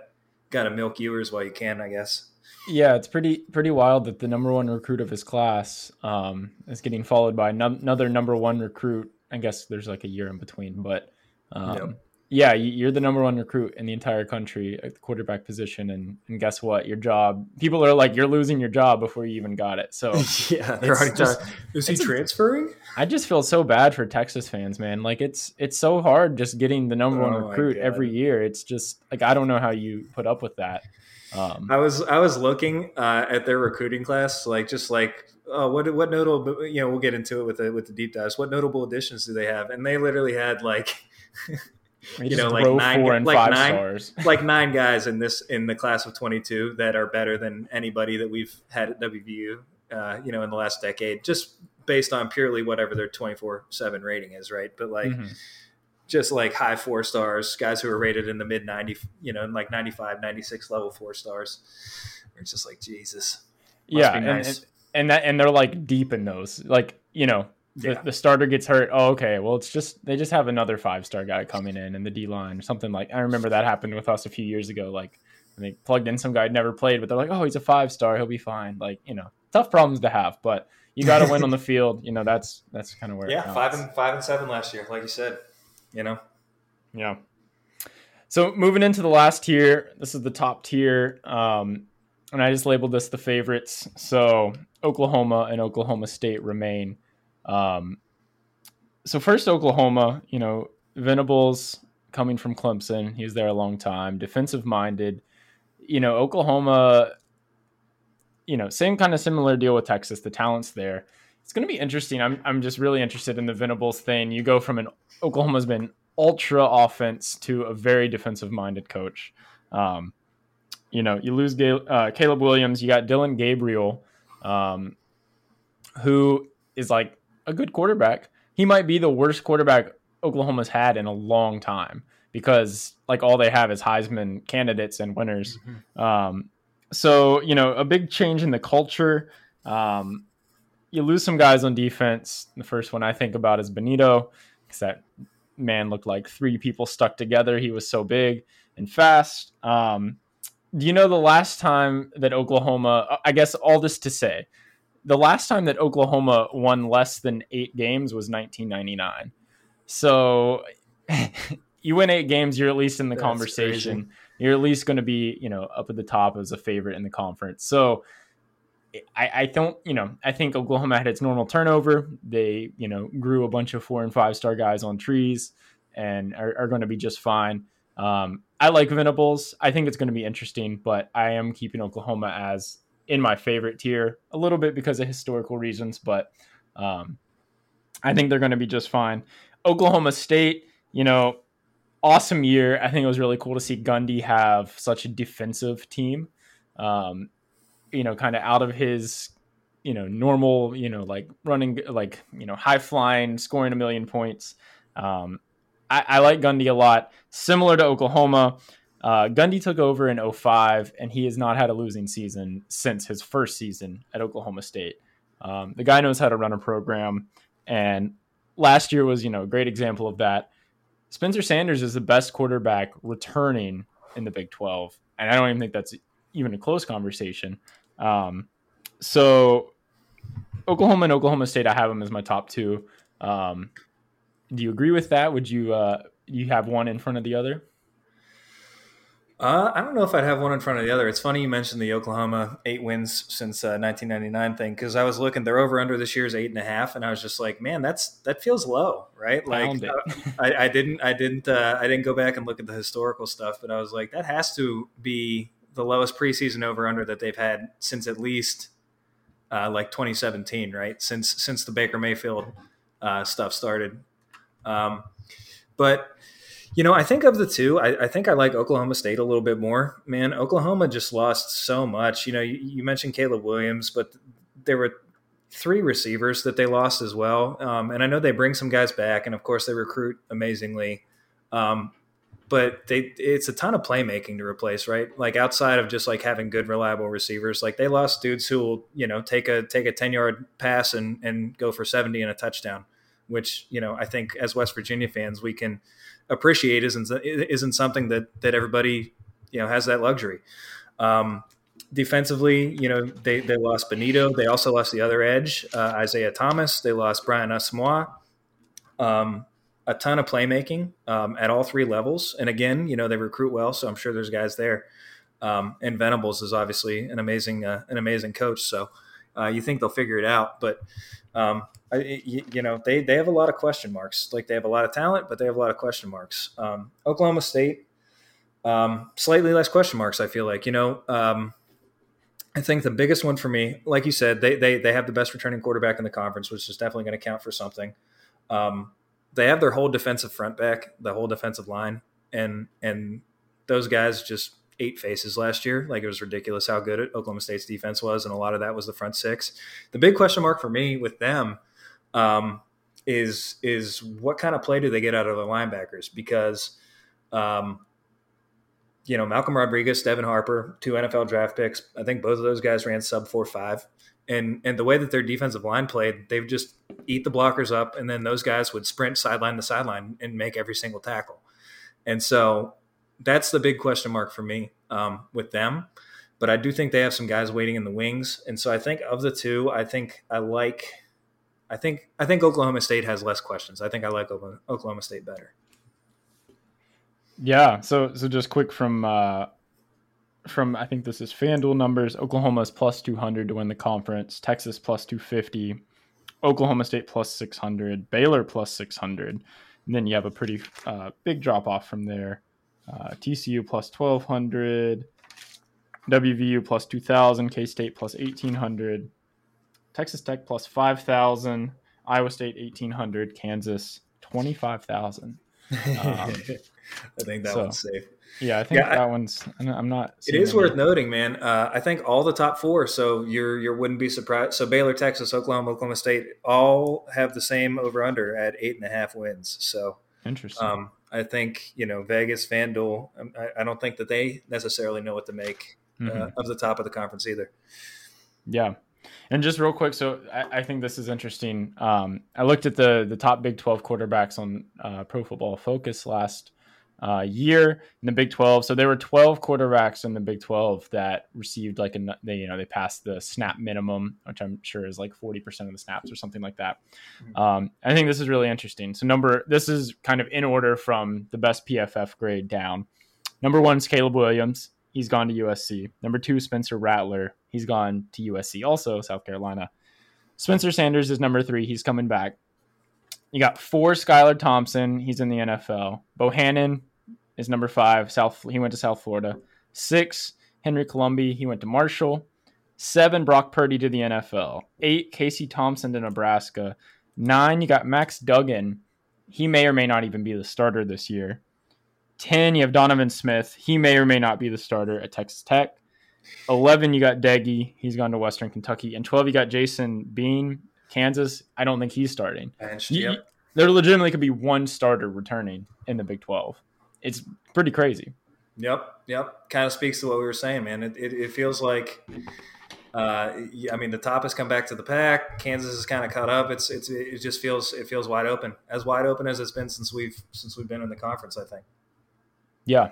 got to milk Ewers while you can, I guess. Yeah, it's pretty pretty wild that the number one recruit of his class um, is getting followed by no- another number one recruit. I guess there's like a year in between, but um, yep yeah, you're the number one recruit in the entire country at the quarterback position, and, and guess what? Your job, people are like, you're losing your job before you even got it. So yeah, just, Is he transferring? I just feel so bad for Texas fans, man. Like it's it's so hard just getting the number one oh recruit every year. It's just like I don't know how you put up with that. Um, I was I was looking uh, at their recruiting class, like just like uh, what what notable you know we'll get into it with the with the deep dives. What notable additions do they have? And they literally had like. you know, like nine, like nine, stars. like nine guys in this in the class of 22 that are better than anybody that we've had at WVU, uh, you know, in the last decade, just based on purely whatever their 24 seven rating is, right? But like, mm-hmm. just like high four stars, guys who are rated in the mid 90, you know, in like 95, 96 level four stars. It's just like Jesus. yeah, nice. and, and that and they're like deep in those, like you know, the, yeah. the starter gets hurt. Oh, okay. Well, it's just they just have another five star guy coming in in the D line or something like. I remember that happened with us a few years ago. Like they plugged in some guy who'd never played, but they're like, oh, he's a five star. He'll be fine. Like you know, tough problems to have, but you got to win on the field. You know, that's that's kind of where. Yeah, five and five and seven last year, like you said. You know. Yeah. So moving into the last tier, this is the top tier, um, and I just labeled this the favorites. So Oklahoma and Oklahoma State remain. Um, so first, Oklahoma, you know, Venables coming from Clemson, he was there a long time, defensive minded. You know, Oklahoma, you know, same kind of similar deal with Texas. The talent's there. It's going to be interesting. I'm I'm just really interested in the Venables thing. You go from an Oklahoma's been ultra offense to a very defensive minded coach. Um, you know, you lose uh, Caleb Williams. You got Dillon Gabriel, um, who is like a good quarterback. he might be the worst quarterback Oklahoma's had in a long time because like all they have is Heisman candidates and winners. Mm-hmm. Um, so you know, a big change in the culture. Um, you lose some guys on defense. The first one I think about is Bonitto because that man looked like three people stuck together. He was so big and fast. Um, do you know the last time that Oklahoma? I guess all this to say, the last time that Oklahoma won less than eight games was 1999. So you win eight games, you're at least in the That's conversation. Crazy. You're at least going to be, you know, up at the top as a favorite in the conference. So I, I don't, you know, I think Oklahoma had its normal turnover. They, you know, grew a bunch of four and five star guys on trees and are, are going to be just fine. Um, I like Venables. I think it's going to be interesting, but I am keeping Oklahoma as in my favorite tier a little bit because of historical reasons, but um, I think they're going to be just fine. Oklahoma State, you know, awesome year. I think it was really cool to see Gundy have such a defensive team. Um, you know, kind of out of his, you know, normal, you know, like running, like, you know, high flying, scoring a million points. Um, I, I like Gundy a lot. Similar to Oklahoma, uh, Gundy took over in 05, and he has not had a losing season since his first season at Oklahoma State. Um, the guy knows how to run a program, and last year was, you know, a great example of that. Spencer Sanders is the best quarterback returning in the Big 12, and I don't even think that's even a close conversation. Um, so Oklahoma and Oklahoma State, I have them as my top two. Um, do you agree with that? Would you uh, you have one in front of the other? Uh, I don't know if I'd have one in front of the other. It's funny you mentioned the Oklahoma eight wins since uh, 1999 thing because I was looking, they're over under this year's eight and a half, and I was just like, man, that's that feels low, right? Like I, I, didn't, I didn't, uh, I didn't go back and look at the historical stuff, but I was like, that has to be the lowest preseason over under that they've had since at least uh, like 2017, right? Since since the Baker Mayfield uh, stuff started. Um, but you know, I think of the two, I, I, think I like Oklahoma State a little bit more. Man, Oklahoma just lost so much. You know, you, you mentioned Caleb Williams, but there were three receivers that they lost as well. Um, and I know they bring some guys back, and of course they recruit amazingly. Um, but they it's a ton of playmaking to replace, right? Like outside of just like having good, reliable receivers, like they lost dudes who will, you know, take a take a ten yard pass and and go for seventy and a touchdown, which you know I think as West Virginia fans we can appreciate isn't isn't something that that everybody you know has that luxury. Um, defensively, you know they they lost Bonitto. They also lost the other edge, uh, Isaiah Thomas. They lost Brian Asamoah. Um, a ton of playmaking um, at all three levels, and again, you know they recruit well, so I'm sure there's guys there. Um, and Venables is obviously an amazing uh, an amazing coach, so uh, you think they'll figure it out. But um, I, you, know, they, they have a lot of question marks. Like they have a lot of talent, but they have a lot of question marks. Um, Oklahoma State, um, slightly less question marks. I feel like you know. Um, I think the biggest one for me, like you said, they they they have the best returning quarterback in the conference, which is definitely going to count for something. Um, they have their whole defensive front back, the whole defensive line, and and those guys just eight faces last year. Like it was ridiculous how good Oklahoma State's defense was, and a lot of that was the front six. The big question mark for me with them um, is is what kind of play do they get out of the linebackers? Because um, you know Malcolm Rodriguez, Devin Harper, two NFL draft picks. I think both of those guys ran sub four five. And, and the way that their defensive line played, they've just eat the blockers up, and then those guys would sprint sideline to sideline and make every single tackle. And so that's the big question mark for me um, with them. But I do think they have some guys waiting in the wings, and so I think of the two, I think I like I think I think Oklahoma State has less questions. I think I like Oklahoma State better. Yeah. So so just quick from uh, from I think this is FanDuel numbers. Oklahoma is plus two hundred to win the conference. Texas plus two fifty. Oklahoma State plus six hundred. Baylor plus six hundred. And then you have a pretty uh, big drop off from there. Uh, TCU plus twelve hundred. WVU plus two thousand. K State plus eighteen hundred. Texas Tech plus 5,000, Iowa State 1,800, Kansas 25,000. Um, I think that so, one's safe. Yeah, I think Yeah, I- that one's. I'm not. It is worth noting, man. Uh, I think all the top four. So you're you wouldn't be surprised. So Baylor, Texas, Oklahoma, Oklahoma State all have the same over under at eight and a half wins. So Interesting. um, I think you know Vegas, FanDuel. um, I, I don't think that they necessarily know what to make uh, Mhm. of the top of the conference either. Yeah. And just real quick, so I, I think this is interesting. Um, I looked at the the top Big Twelve quarterbacks on uh, Pro Football Focus last uh, year in the Big Twelve. So there were twelve quarterbacks in the Big Twelve that received like a they you know they passed the snap minimum, which I'm sure is like forty percent of the snaps or something like that. Um, I think this is really interesting. So number this is kind of in order from the best PFF grade down. Number one is Caleb Williams. He's gone to USC. Number two, Spencer Rattler. He's gone to USC, also South Carolina. Spencer Sanders is number three. He's coming back. You got four, Skylar Thompson. He's in the NFL. Bohannon is number five. South. He went to South Florida. Six, Henry Colombi. He went to Marshall. Seven, Brock Purdy to the NFL. Eight, Casey Thompson to Nebraska. Nine, you got Max Duggan. He may or may not even be the starter this year. 10, you have Donovan Smith. He may or may not be the starter at Texas Tech. 11, you got Deggy. He's gone to Western Kentucky. And 12, you got Jason Bean, Kansas. I don't think he's starting. Benched, You- yep. There legitimately could be one starter returning in the Big 12. It's pretty crazy. Yep, yep. Kind of speaks to what we were saying, man. It, it, it feels like, uh, I mean, the top has come back to the pack. Kansas is kind of caught up. It's it's it just feels it feels wide open, as wide open as it's been since we've since we've been in the conference. I think. Yeah.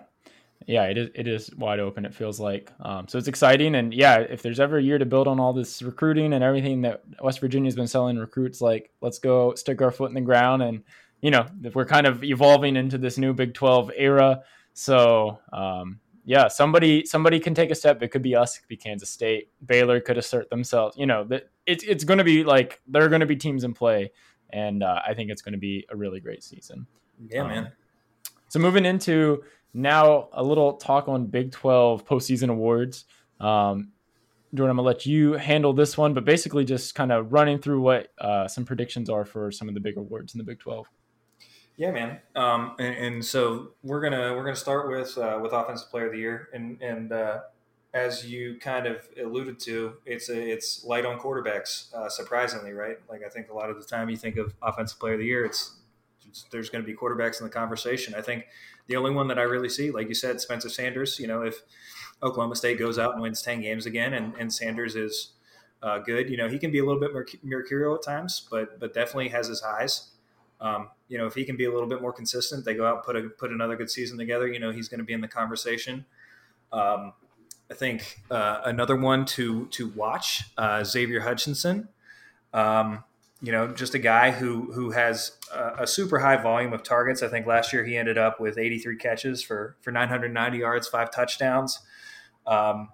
Yeah, it is. It is wide open. It feels like um, so. It's exciting, and yeah, if there's ever a year to build on all this recruiting and everything that West Virginia's been selling recruits, like let's go stick our foot in the ground, and you know we're kind of evolving into this new Big Twelve era. So um, yeah, somebody somebody can take a step. It could be us. It could be Kansas State. Baylor could assert themselves. You know that it's it's going to be like there are going to be teams in play, and uh, I think it's going to be a really great season. Yeah, Um, man. So moving into now a little talk on Big 12 postseason awards. Um, Jordan, I'm gonna let you handle this one, but basically just kind of running through what uh, some predictions are for some of the big awards in the Big 12. Yeah, man. Um, and, and so we're gonna we're gonna start with uh, with offensive player of the year, and and uh, as you kind of alluded to, it's a, it's light on quarterbacks. Uh, surprisingly, right? Like I think a lot of the time you think of offensive player of the year, it's, it's there's going to be quarterbacks in the conversation. I think the only one that I really see, like you said, Spencer Sanders. You know, if Oklahoma State goes out and wins ten games again, and, and Sanders is uh, good, you know, he can be a little bit merc- mercurial at times, but but definitely has his highs. Um, you know, if he can be a little bit more consistent, they go out put a, put another good season together. You know, he's going to be in the conversation. Um, I think uh, another one to to watch uh, Xavier Hutchinson. Um, you know, just a guy who who has a, a super high volume of targets. I think last year he ended up with 83 catches for for 990 yards, five touchdowns. Um,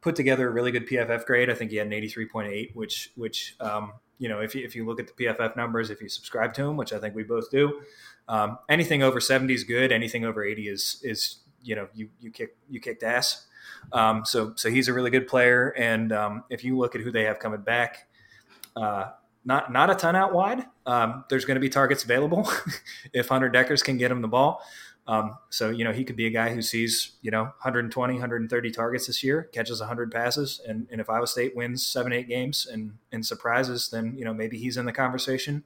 put together a really good PFF grade. I think he had an 83.8, which which um, you know if you, if you look at the PFF numbers, if you subscribe to them, which I think we both do, um, anything over 70 is good. Anything over 80 is is you know you you kick you kicked ass. Um, so so he's a really good player, and um, if you look at who they have coming back, uh, not not a ton out wide. Um, there's going to be targets available if Hunter Dekkers can get him the ball. Um, so you know he could be a guy who sees you know 120, 130 targets this year, catches 100 passes, and, and if Iowa State wins seven, eight games and and surprises, then you know maybe he's in the conversation.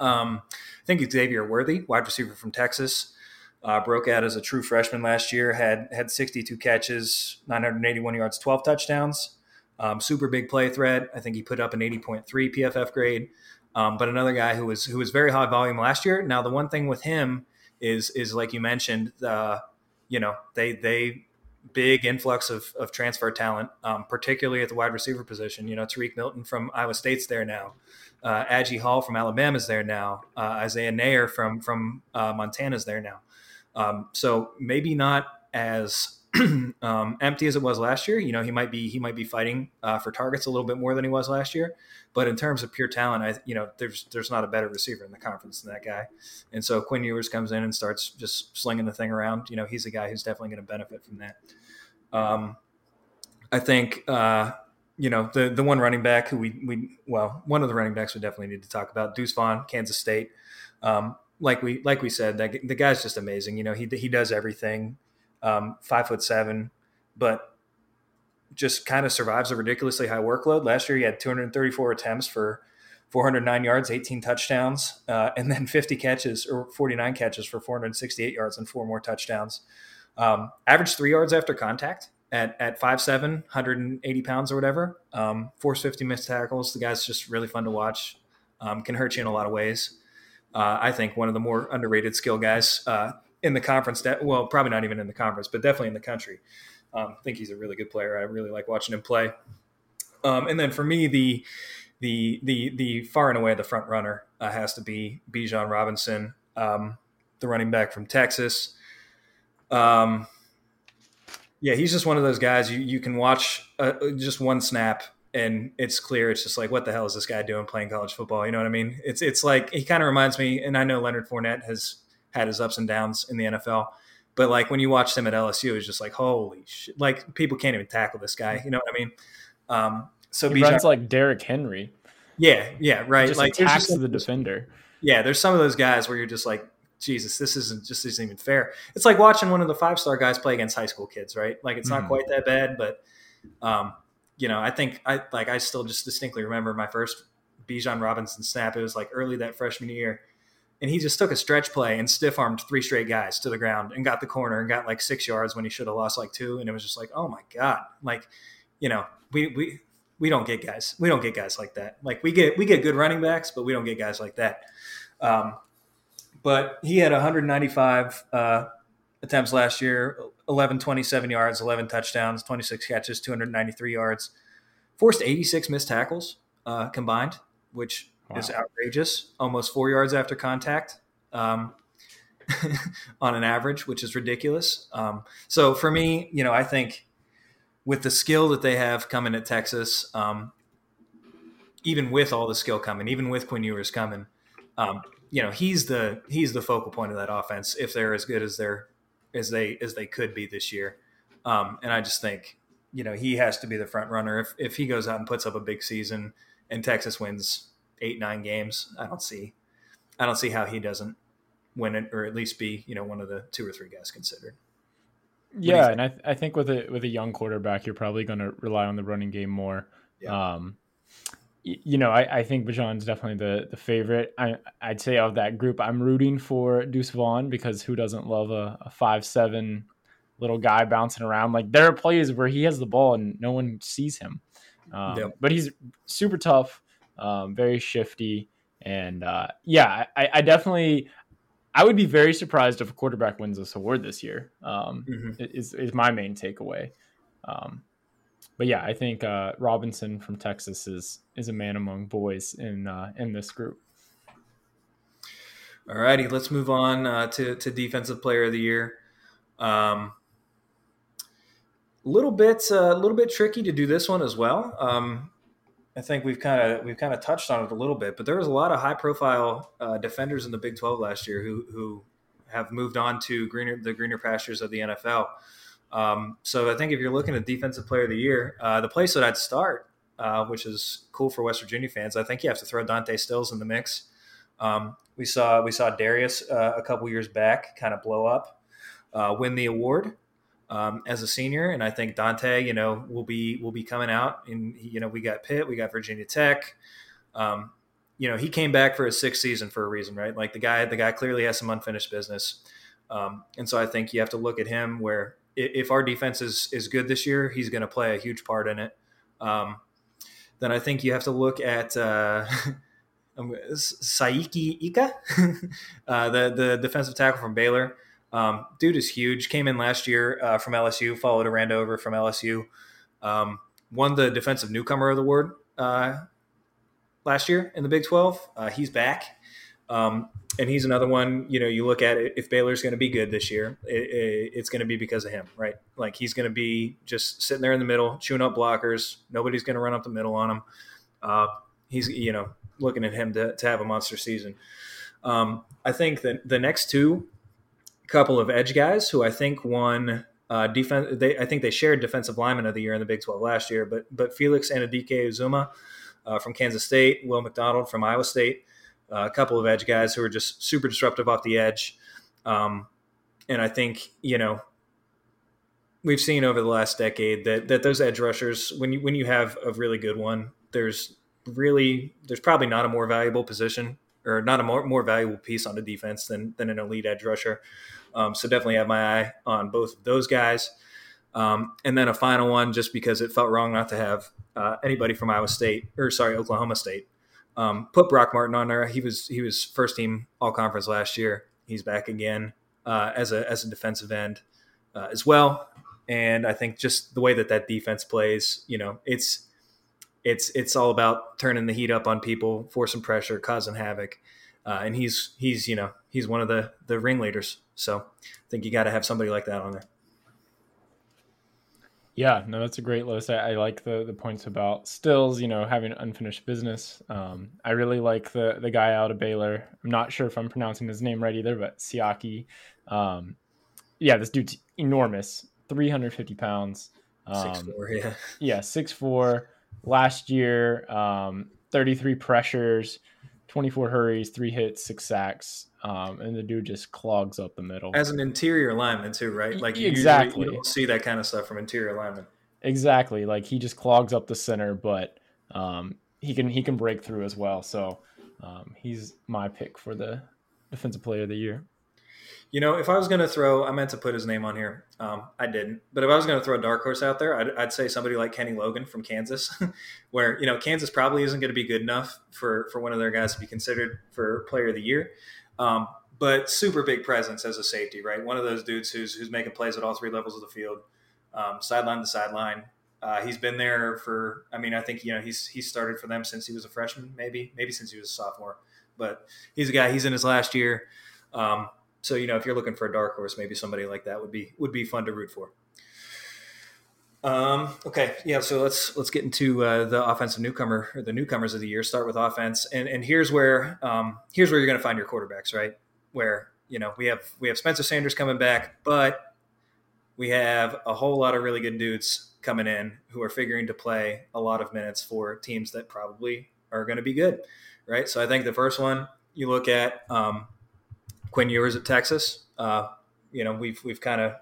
Um, I think Xavier Worthy, wide receiver from Texas, uh, broke out as a true freshman last year. had had 62 catches, 981 yards, 12 touchdowns. Um, super big play threat. I think he put up an 80.3 PFF grade. Um, but another guy who was who was very high volume last year. Now the one thing with him is is like you mentioned, uh, you know they they big influx of, of transfer talent, um, particularly at the wide receiver position. You know Tarique Milton from Iowa State's there now. Uh, Agiye Hall from Alabama's there now. Uh, Isaiah Neyor from from uh, Montana's there now. Um, so maybe not as um, empty as it was last year. You know, he might be he might be fighting uh, for targets a little bit more than he was last year. But in terms of pure talent, I you know there's there's not a better receiver in the conference than that guy. And so Quinn Ewers comes in and starts just slinging the thing around. You know, he's a guy who's definitely going to benefit from that. Um, I think uh, you know the the one running back who we we well one of the running backs we definitely need to talk about Deuce Vaughn, Kansas State. Um, like we like we said, that the guy's just amazing. You know, he he does everything. Um, five foot seven, but just kind of survives a ridiculously high workload. Last year, he had 234 attempts for 409 yards, 18 touchdowns, uh, and then 50 catches or 49 catches for 468 yards and four more touchdowns. Um, average three yards after contact at at five seven, 180 pounds or whatever. Um, force 50 missed tackles. The guy's just really fun to watch. Um, can hurt you in a lot of ways. Uh, I think one of the more underrated skill guys uh, in the conference. Well, probably not even in the conference, but definitely in the country. Um, I think he's a really good player. I really like watching him play. Um, and then for me, the the the the far and away the front runner uh, has to be Bijan Robinson, um, the running back from Texas. Um, yeah, he's just one of those guys you you can watch uh, just one snap and it's clear. It's just like, what the hell is this guy doing playing college football? You know what I mean? It's it's like he kind of reminds me, and I know Leonard Fournette has had his ups and downs in the NFL, but like when you watch him at LSU, it's just like, holy shit! Like people can't even tackle this guy. You know what I mean? Um, so he Bijan, runs like Derrick Henry. Yeah, yeah, right. Just like attacks just, the defender. Yeah, there's some of those guys where you're just like, Jesus, this isn't just isn't even fair. It's like watching one of the five star guys play against high school kids, right? Like it's not mm. quite that bad, but um, you know, I think I like I still just distinctly remember my first Bijan Robinson snap. It was like early that freshman year. And he just took a stretch play and stiff armed three straight guys to the ground and got the corner and got like six yards when he should have lost like two. And it was just like, oh my God. Like, you know, we we we don't get guys. We don't get guys like that. Like we get we get good running backs, but we don't get guys like that. Um, but he had 195 uh, attempts last year, 11, 27 yards, 11 touchdowns, 26 catches, 293 yards, forced 86 missed tackles uh, combined, which wow. is outrageous. Almost four yards after contact um, on an average, which is ridiculous. Um, so for me, you know, I think with the skill that they have coming at Texas, um, even with all the skill coming, even with Quinn Ewers coming, um, you know, he's the he's the focal point of that offense if they're as good as they're as they as they could be this year. Um, and I just think you know he has to be the front runner. If if he goes out and puts up a big season and Texas wins eight nine games, I don't see I don't see how he doesn't win it or at least be you know one of the two or three guys considered. Yeah, and I, th- I think with a with a young quarterback, you're probably going to rely on the running game more. Yeah. Um, you know, I, I think Bijan's definitely the the favorite. I I'd say of that group, I'm rooting for Deuce Vaughn because who doesn't love a, a five seven little guy bouncing around? Like there are plays where he has the ball and no one sees him, um, yep. but he's super tough, um, very shifty, and uh, yeah, I, I definitely. I would be very surprised if a quarterback wins this award this year. Um, mm-hmm. is is my main takeaway. Um, but yeah, I think uh, Robinson from Texas is is a man among boys in uh, in this group. All righty, let's move on uh, to to defensive player of the year. Um, little bit a uh, little bit tricky to do this one as well. Um, I think we've kind of we've kind of touched on it a little bit, but there was a lot of high profile uh, defenders in the Big Twelve last year who who have moved on to greener the greener pastures of the NFL. Um, so I think if you're looking at defensive player of the year, uh, the place that I'd start, uh, which is cool for West Virginia fans, I think you have to throw Dante Stills in the mix. Um, we saw we saw Darius uh, a couple years back kind of blow up, uh, win the award um, as a senior, and I think Dante, you know, will be will be coming out. And you know, we got Pitt, we got Virginia Tech. Um, you know, he came back for his sixth season for a reason, right? Like the guy, the guy clearly has some unfinished business. Um, and so I think you have to look at him where if our defense is is good this year, he's going to play a huge part in it. Um, then I think you have to look at uh, Siaki Ika, uh, the the defensive tackle from Baylor. Um, dude is huge. Came in last year uh, from LSU, followed Aranda over from LSU. Um, won the defensive newcomer of the award uh, last year in the Big Twelve. Uh, he's back. Um, and he's another one. You know, you look at it. If Baylor's going to be good this year, it, it, it's going to be because of him, right? Like he's going to be just sitting there in the middle, chewing up blockers. Nobody's going to run up the middle on him. Uh, he's you know looking at him to, to have a monster season. Um, I think that the next two couple of edge guys who I think won uh, defense. They I think they shared defensive lineman of the year in the Big Twelve last year. But but Felix Anudike-Uzomah uh, from Kansas State, Will McDonald from Iowa State a couple of edge guys who are just super disruptive off the edge. Um, and I think, you know, we've seen over the last decade that that those edge rushers, when you when you have a really good one, there's really there's probably not a more valuable position or not a more, more valuable piece on the defense than than an elite edge rusher. Um, so definitely have my eye on both of those guys. Um, and then a final one, just because it felt wrong not to have uh, anybody from Iowa State or sorry Oklahoma State. Um, put Brock Martin on there. He was he was first team All Conference last year. He's back again uh, as a as a defensive end uh, as well. And I think just the way that that defense plays, you know, it's it's it's all about turning the heat up on people, forcing pressure, causing havoc. Uh, and he's he's you know he's one of the the ringleaders. So I think you got to have somebody like that on there. Yeah, no, that's a great list. I, I, like the the points about Stills, you know, having unfinished business. Um, I really like the the guy out of Baylor. I'm not sure if I'm pronouncing his name right either, but Siaki. Um, yeah, this dude's enormous, 350 pounds. Um, six four, yeah, yeah, six four. Last year, um, 33 pressures, 24 hurries, three hits, six sacks, um, and the dude just clogs up the middle. As an interior lineman too, right? Like exactly, you don't see that kind of stuff from interior linemen. Exactly, like he just clogs up the center, but um, he can he can break through as well. So um, he's my pick for the defensive player of the year. You know, if I was going to throw, I meant to put his name on here. Um, I didn't. But if I was going to throw a dark horse out there, I'd, I'd say somebody like Kenny Logan from Kansas, where you know Kansas probably isn't going to be good enough for for one of their guys to be considered for Player of the Year. Um, but super big presence as a safety, right? One of those dudes who's who's making plays at all three levels of the field, um, sideline to sideline. Uh, he's been there for. I mean, I think you know he's he's started for them since he was a freshman, maybe maybe since he was a sophomore. But he's a guy. He's in his last year. Um, so you know, if you're looking for a dark horse, maybe somebody like that would be would be fun to root for. Um, okay, yeah. So let's let's get into uh, the offensive newcomer or the newcomers of the year. Start with offense, and and here's where um, here's where you're going to find your quarterbacks, right? Where you know we have we have Spencer Sanders coming back, but we have a whole lot of really good dudes coming in who are figuring to play a lot of minutes for teams that probably are going to be good, right? So I think the first one you look at um, Quinn Ewers at Texas. Uh, you know, we've we've kind of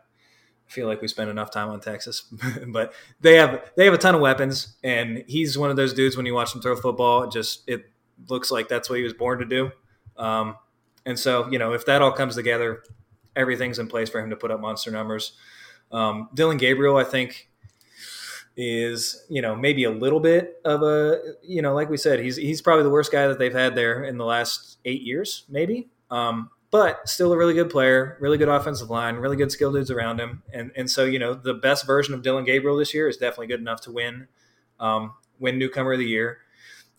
feel like we spend enough time on Texas, but they have they have a ton of weapons, and he's one of those dudes. When you watch him throw football, it just it looks like that's what he was born to do. Um, and so, you know, if that all comes together, everything's in place for him to put up monster numbers. Um, Dillon Gabriel, I think, is you know maybe a little bit of a you know like we said, he's he's probably the worst guy that they've had there in the last eight years, maybe. Um, but still a really good player, really good offensive line, really good skill dudes around him. And and so you know the best version of Dillon Gabriel this year is definitely good enough to win um, win newcomer of the year.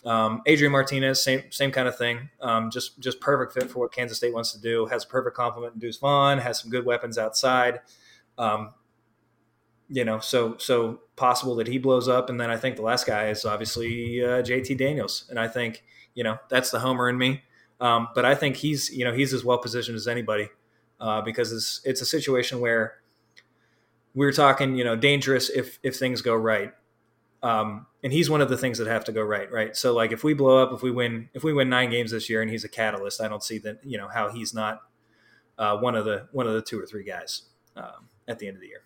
Um, Adrian Martinez, same same kind of thing. Um, just just perfect fit for what Kansas State wants to do. Has a perfect complement in Deuce Vaughn. Has some good weapons outside. Um, you know, so so possible that he blows up. And then I think the last guy is obviously uh, JT Daniels. And I think you know that's the homer in me. Um, but I think he's you know he's as well positioned as anybody uh, because it's it's a situation where we're talking you know dangerous if if things go right. Um, and he's one of the things that have to go right, right? So like if we blow up, if we win, if we win nine games this year, and he's a catalyst, I don't see that you know how he's not uh, one of the one of the two or three guys um, at the end of the year.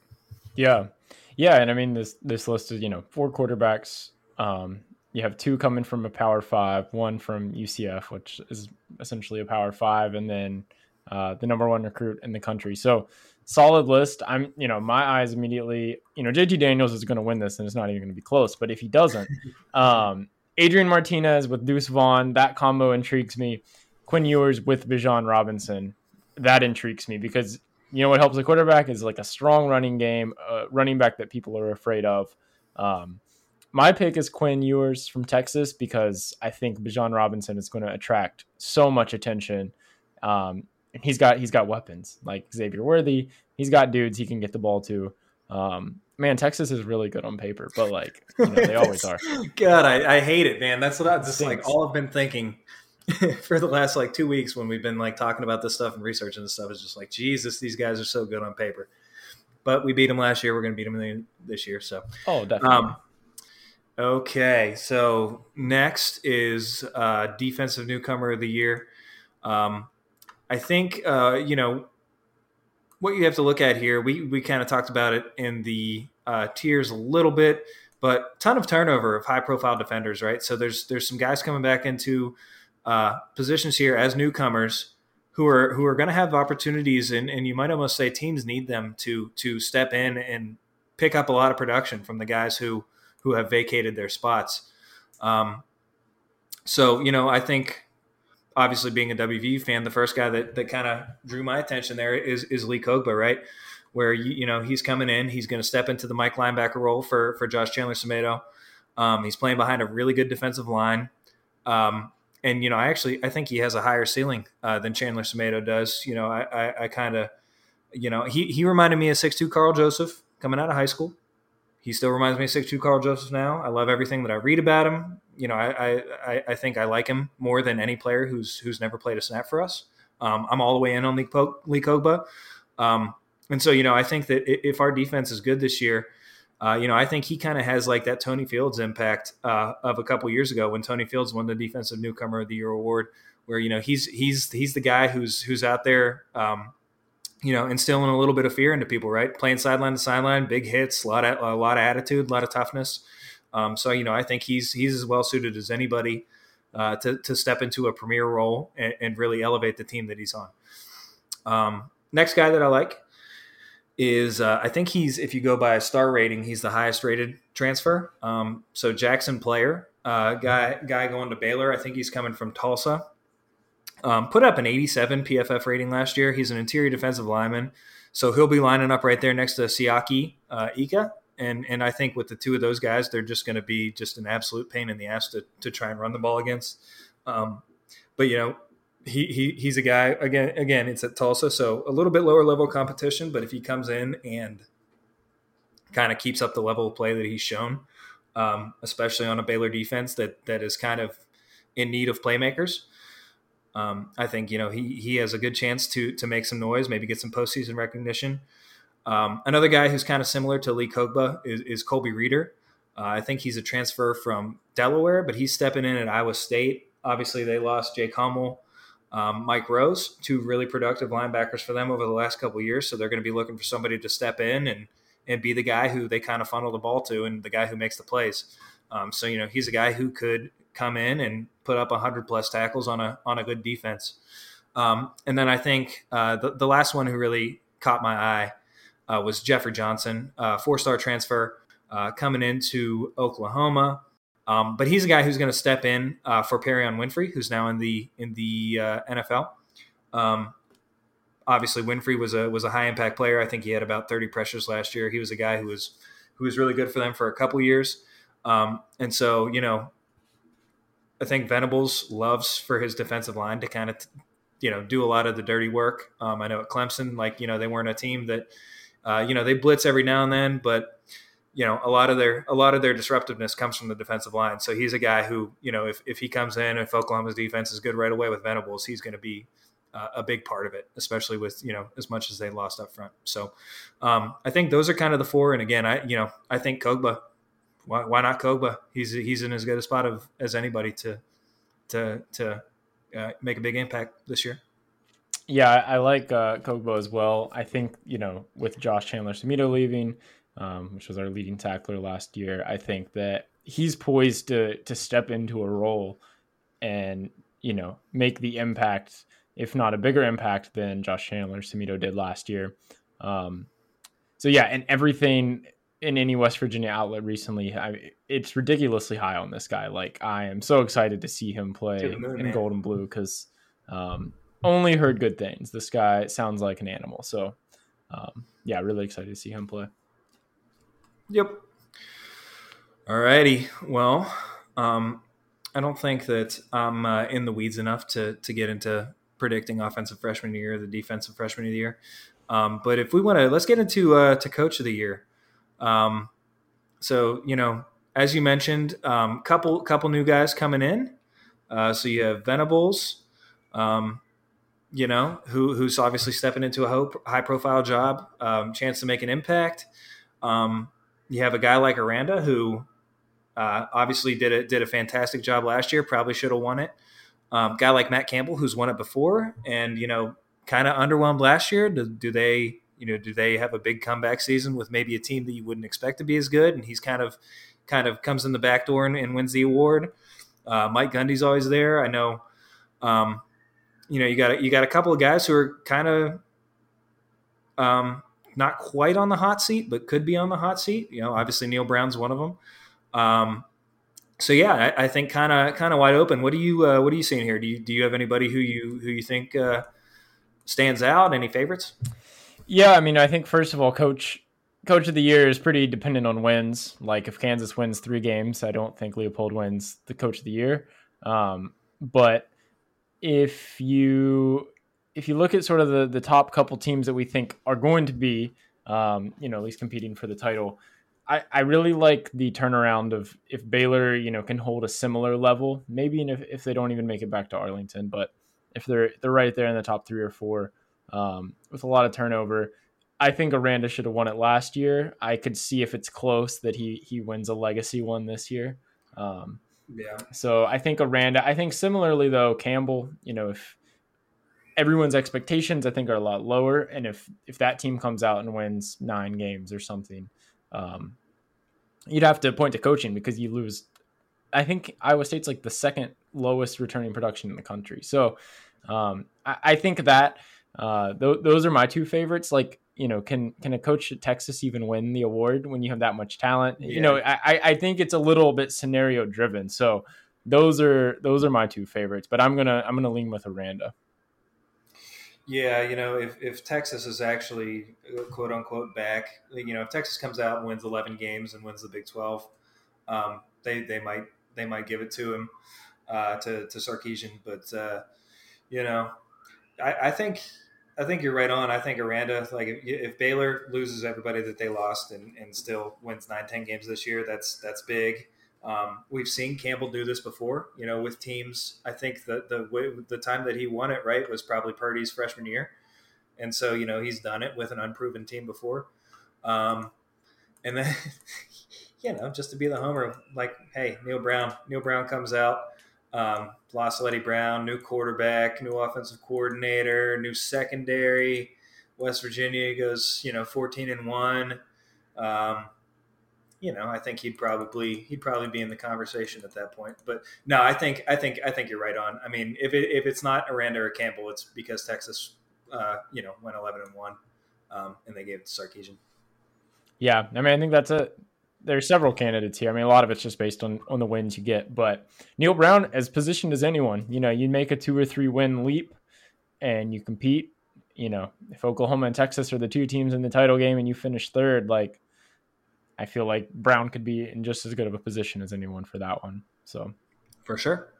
Yeah, yeah, and I mean this this list is you know four quarterbacks. Um, you have two coming from a power five, one from UCF, which is essentially a power five, and then uh, the number one recruit in the country. So solid list. I'm, you know, my eyes immediately, you know, JT Daniels is going to win this, and it's not even going to be close. But if he doesn't, um, Adrian Martinez with Deuce Vaughn, that combo intrigues me. Quinn Ewers with Bijan Robinson, that intrigues me because you know what helps a quarterback is like a strong running game, a running back that people are afraid of. Um, my pick is Quinn Ewers from Texas because I think Bijan Robinson is going to attract so much attention. Um, he's got he's got weapons like Xavier Worthy. He's got dudes he can get the ball to. Um, man, Texas is really good on paper, but like you know, they always are. God, I, I, hate it, man. That's what I just like all I've been thinking for the last like two weeks when we've been like talking about this stuff and researching this stuff. Is just like Jesus, these guys are so good on paper. But we beat them last year. We're going to beat them this year. So oh, definitely. Um, Okay, so next is uh, defensive newcomer of the year. Um, I think uh, you know what you have to look at here, we we kind of talked about it in the uh, tiers a little bit, but ton of turnover of high profile defenders, right? So there's there's some guys coming back into uh, positions here as newcomers who are who are going to have opportunities, and, and you might almost say teams need them to to step in and pick up a lot of production from the guys who who have vacated their spots. Um, so you know, I think obviously being a WVU fan, the first guy that, that kind of drew my attention there is, is Lee Kpogba, right? Where, you, you know, he's coming in, he's going to step into the Mike linebacker role for, for Josh Chandler Semedo. Um, he's playing behind a really good defensive line. Um, and, you know, I actually, I think he has a higher ceiling uh, than Chandler Semedo does. You know, I, I, I kind of, you know, he, he reminded me of 6'2 Karl Joseph coming out of high school. He still reminds me of 6'2 Karl Joseph now. I love everything that I read about him you know, I, I, I think I like him more than any player who's who's never played a snap for us. Um, I'm all the way in on Lee, Lee Kpogba. Um, and so, you know, I think that if our defense is good this year, uh, you know, I think he kind of has like that Tony Fields impact uh, of a couple years ago when Tony Fields won the Defensive Newcomer of the Year award, where you know he's he's he's the guy who's who's out there, um, you know, instilling a little bit of fear into people, right? Playing sideline to sideline, big hits, a lot of a lot of attitude, a lot of toughness. Um, so you know, I think he's he's as well suited as anybody uh, to to step into a premier role and, and, really elevate the team that he's on. Um, next guy that I like is uh, I think he's if you go by a star rating, he's the highest rated transfer. Um, so Jaxon Player, uh, guy guy going to Baylor. I think he's coming from Tulsa. Um, put up an 87 PFF rating last year. He's an interior defensive lineman, so he'll be lining up right there next to Siaki uh, Ika and and I think with the two of those guys, they're just going to be just an absolute pain in the ass to to try and run the ball against. Um, but you know, he, he he's a guy again. Again, it's at Tulsa, so a little bit lower level competition. But if he comes in and kind of keeps up the level of play that he's shown, um, especially on a Baylor defense that that is kind of in need of playmakers. Um, I think you know he he has a good chance to to make some noise, maybe get some postseason recognition. Um, another guy who's kind of similar to Lee Kpogba is, is Colby Reeder. Uh, I think he's a transfer from Delaware, but he's stepping in at Iowa State. Obviously, they lost Jake Hummel, um, Mike Rose, two really productive linebackers for them over the last couple years. So they're going to be looking for somebody to step in and and be the guy who they kind of funnel the ball to and the guy who makes the plays. Um, so you know he's a guy who could come in and put up 100 plus tackles on a on a good defense. Um, and then I think uh, the the last one who really caught my eye uh, was Jeffrey Johnson, uh, four star transfer uh, coming into Oklahoma. Um, but he's a guy who's going to step in uh, for Perrion Winfrey, who's now in the in the uh, NFL. Um, obviously, Winfrey was a was a high impact player. I think he had about thirty pressures last year. He was a guy who was who was really good for them for a couple years. Um, and so, you know, I think Venables loves for his defensive line to kind of, you know, do a lot of the dirty work. Um, I know at Clemson, like you know, they weren't a team that uh, you know, they blitz every now and then, but you know, a lot of their a lot of their disruptiveness comes from the defensive line. So he's a guy who, you know, if, if he comes in, if Oklahoma's defense is good right away with Venables, he's going to be uh, a big part of it, especially with you know as much as they lost up front. So um, I think those are kind of the four. And again, I you know I think Kpogba, why, why not Kpogba? He's he's in as good a spot of as anybody to to to uh, make a big impact this year. Yeah, I, like uh, as well. I think you know with Josh Chandler Semedo leaving, um, which was our leading tackler last year, I think that he's poised to to step into a role and you know make the impact, if not a bigger impact than Josh Chandler Semedo did last year. Um, so yeah, and everything in any West Virginia outlet recently, I, it's ridiculously high on this guy. Like I am so excited to see him play moon, in man. gold and blue because um, only heard good things. This guy sounds like an animal. So, um, yeah, really excited to see him play. Yep. All righty. Well, um, I don't think that I'm uh, in the weeds enough to to get into predicting offensive freshman of the year, the defensive freshman of the year. Um, but if we want to, let's get into uh, to coach of the year. Um, so you know, as you mentioned, um, couple couple new guys coming in. Uh, so you have Venables, um, you know, who who's obviously stepping into a high profile job, um, chance to make an impact. Um, you have a guy like Aranda who uh, obviously did a did a fantastic job last year. Probably should have won it. Um, guy like Matt Campbell who's won it before, and you know, kind of underwhelmed last year. Do, do, they You know, do they have a big comeback season with maybe a team that you wouldn't expect to be as good, and he's kind of kind of comes in the back door and, and wins the award? Uh, Mike Gundy's always there. I know. Um, you know, you got you got a couple of guys who are kind of um, not quite on the hot seat, but could be on the hot seat. You know, obviously Neal Brown's one of them. Um, so yeah, I, I think kind of kind of wide open. What do you uh, what are you seeing here? Do you do you have anybody who you who you think uh, stands out? Any favorites? Yeah, I mean, I think first of all, coach coach of the year is pretty dependent on wins. Like if Kansas wins three games, I don't think Leipold wins the coach of the year. Um, but if you if you look at sort of the the top couple teams that we think are going to be, um, you know, at least competing for the title, I, I really like the turnaround of if Baylor, you know, can hold a similar level, maybe if, if they don't even make it back to Arlington, but if they're they're right there in the top three or four, um, with a lot of turnover, I think Aranda should have won it last year. I could see if it's close that he he wins a legacy one this year. Um, yeah. So I think Aranda. I think similarly though, Campbell. You know, if everyone's expectations I think are a lot lower, and if if that team comes out and wins nine games or something, um, you'd have to point to coaching because you lose. I think Iowa State's like the second lowest returning production in the country. So um, I, I, think that uh, th- those are my two favorites. Like you know, can can a coach at Texas even win the award when you have that much talent? Yeah. You know, I, I think it's a little bit scenario driven. So those are those are my two favorites. But I'm gonna I'm gonna lean with Aranda. Yeah, you know, if, if Texas is actually quote unquote back, you know, if Texas comes out and wins 11 games and wins the Big 12, um, they they might they might give it to him uh, to to Sarkisian. But uh, you know, I, I, think I think you're right on. I think Aranda, like if, if Baylor loses everybody that they lost and, and still wins nine ten games this year, that's that's big. Um, we've seen Campbell do this before, you know, with teams. I think the the the time that he won it right was probably Purdy's freshman year, and so you know he's done it with an unproven team before. Um, and then, you know, just to be the homer, like, hey, Neal Brown, Neal Brown comes out, um, lost Leddie Brown, new quarterback, new offensive coordinator, new secondary. West Virginia goes, you know, fourteen and one. Um, you know, I think he'd probably he'd probably be in the conversation at that point. But no, I think I think I think you're right on. I mean, if it, if it's not Aranda or Campbell, it's because Texas, uh, you know, went 11 and one, um, and they gave it to Sarkisian. Yeah, I mean, I think that's a. There's several candidates here. I mean, a lot of it's just based on on the wins you get. But Neal Brown, as positioned as anyone, you know, you make a two or three win leap, and you compete. You know, if Oklahoma and Texas are the two teams in the title game, and you finish third, like I feel like Brown could be in just as good of a position as anyone for that one. So, for sure.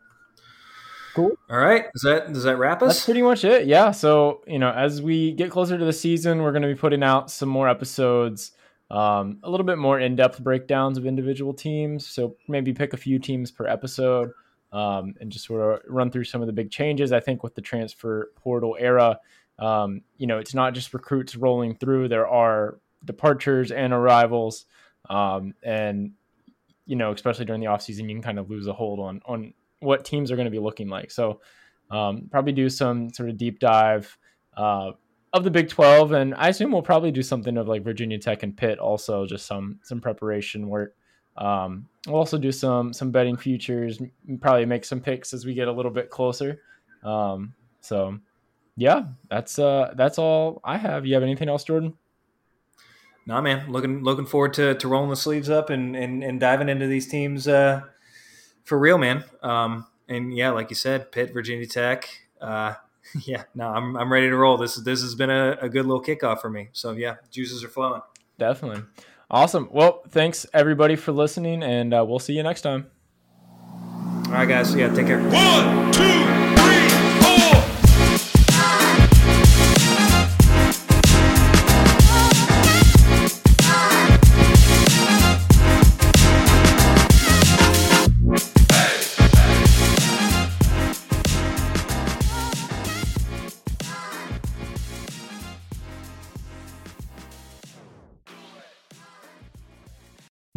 Cool. All right. Does that does that wrap us? That's pretty much it. Yeah. So you know, as we get closer to the season, we're going to be putting out some more episodes, um, a little bit more in depth breakdowns of individual teams. So maybe pick a few teams per episode, um, and just sort of run through some of the big changes. I think with the transfer portal era, um, you know, it's not just recruits rolling through. There are departures and arrivals. Um, and you know, especially during the offseason, you can kind of lose a hold on on what teams are going to be looking like. So um, probably do some sort of deep dive uh, of the Big Twelve, and I assume we'll probably do something of like Virginia Tech and Pitt also, just some some preparation work. Um, we'll also do some some betting futures, probably make some picks as we get a little bit closer. Um, so yeah, that's uh that's all I have. You have anything else, Jordan? nah, man, looking looking forward to, to rolling the sleeves up and, and, and diving into these teams uh, for real, man. Um, and yeah, like you said, Pitt, Virginia Tech. Uh, yeah, no, I'm, I'm ready to roll. This this has been a, a good little kickoff for me. So yeah, juices are flowing. Definitely, awesome. Well, thanks everybody for listening, and uh, we'll see you next time. All right, guys. Yeah, take care. One, two.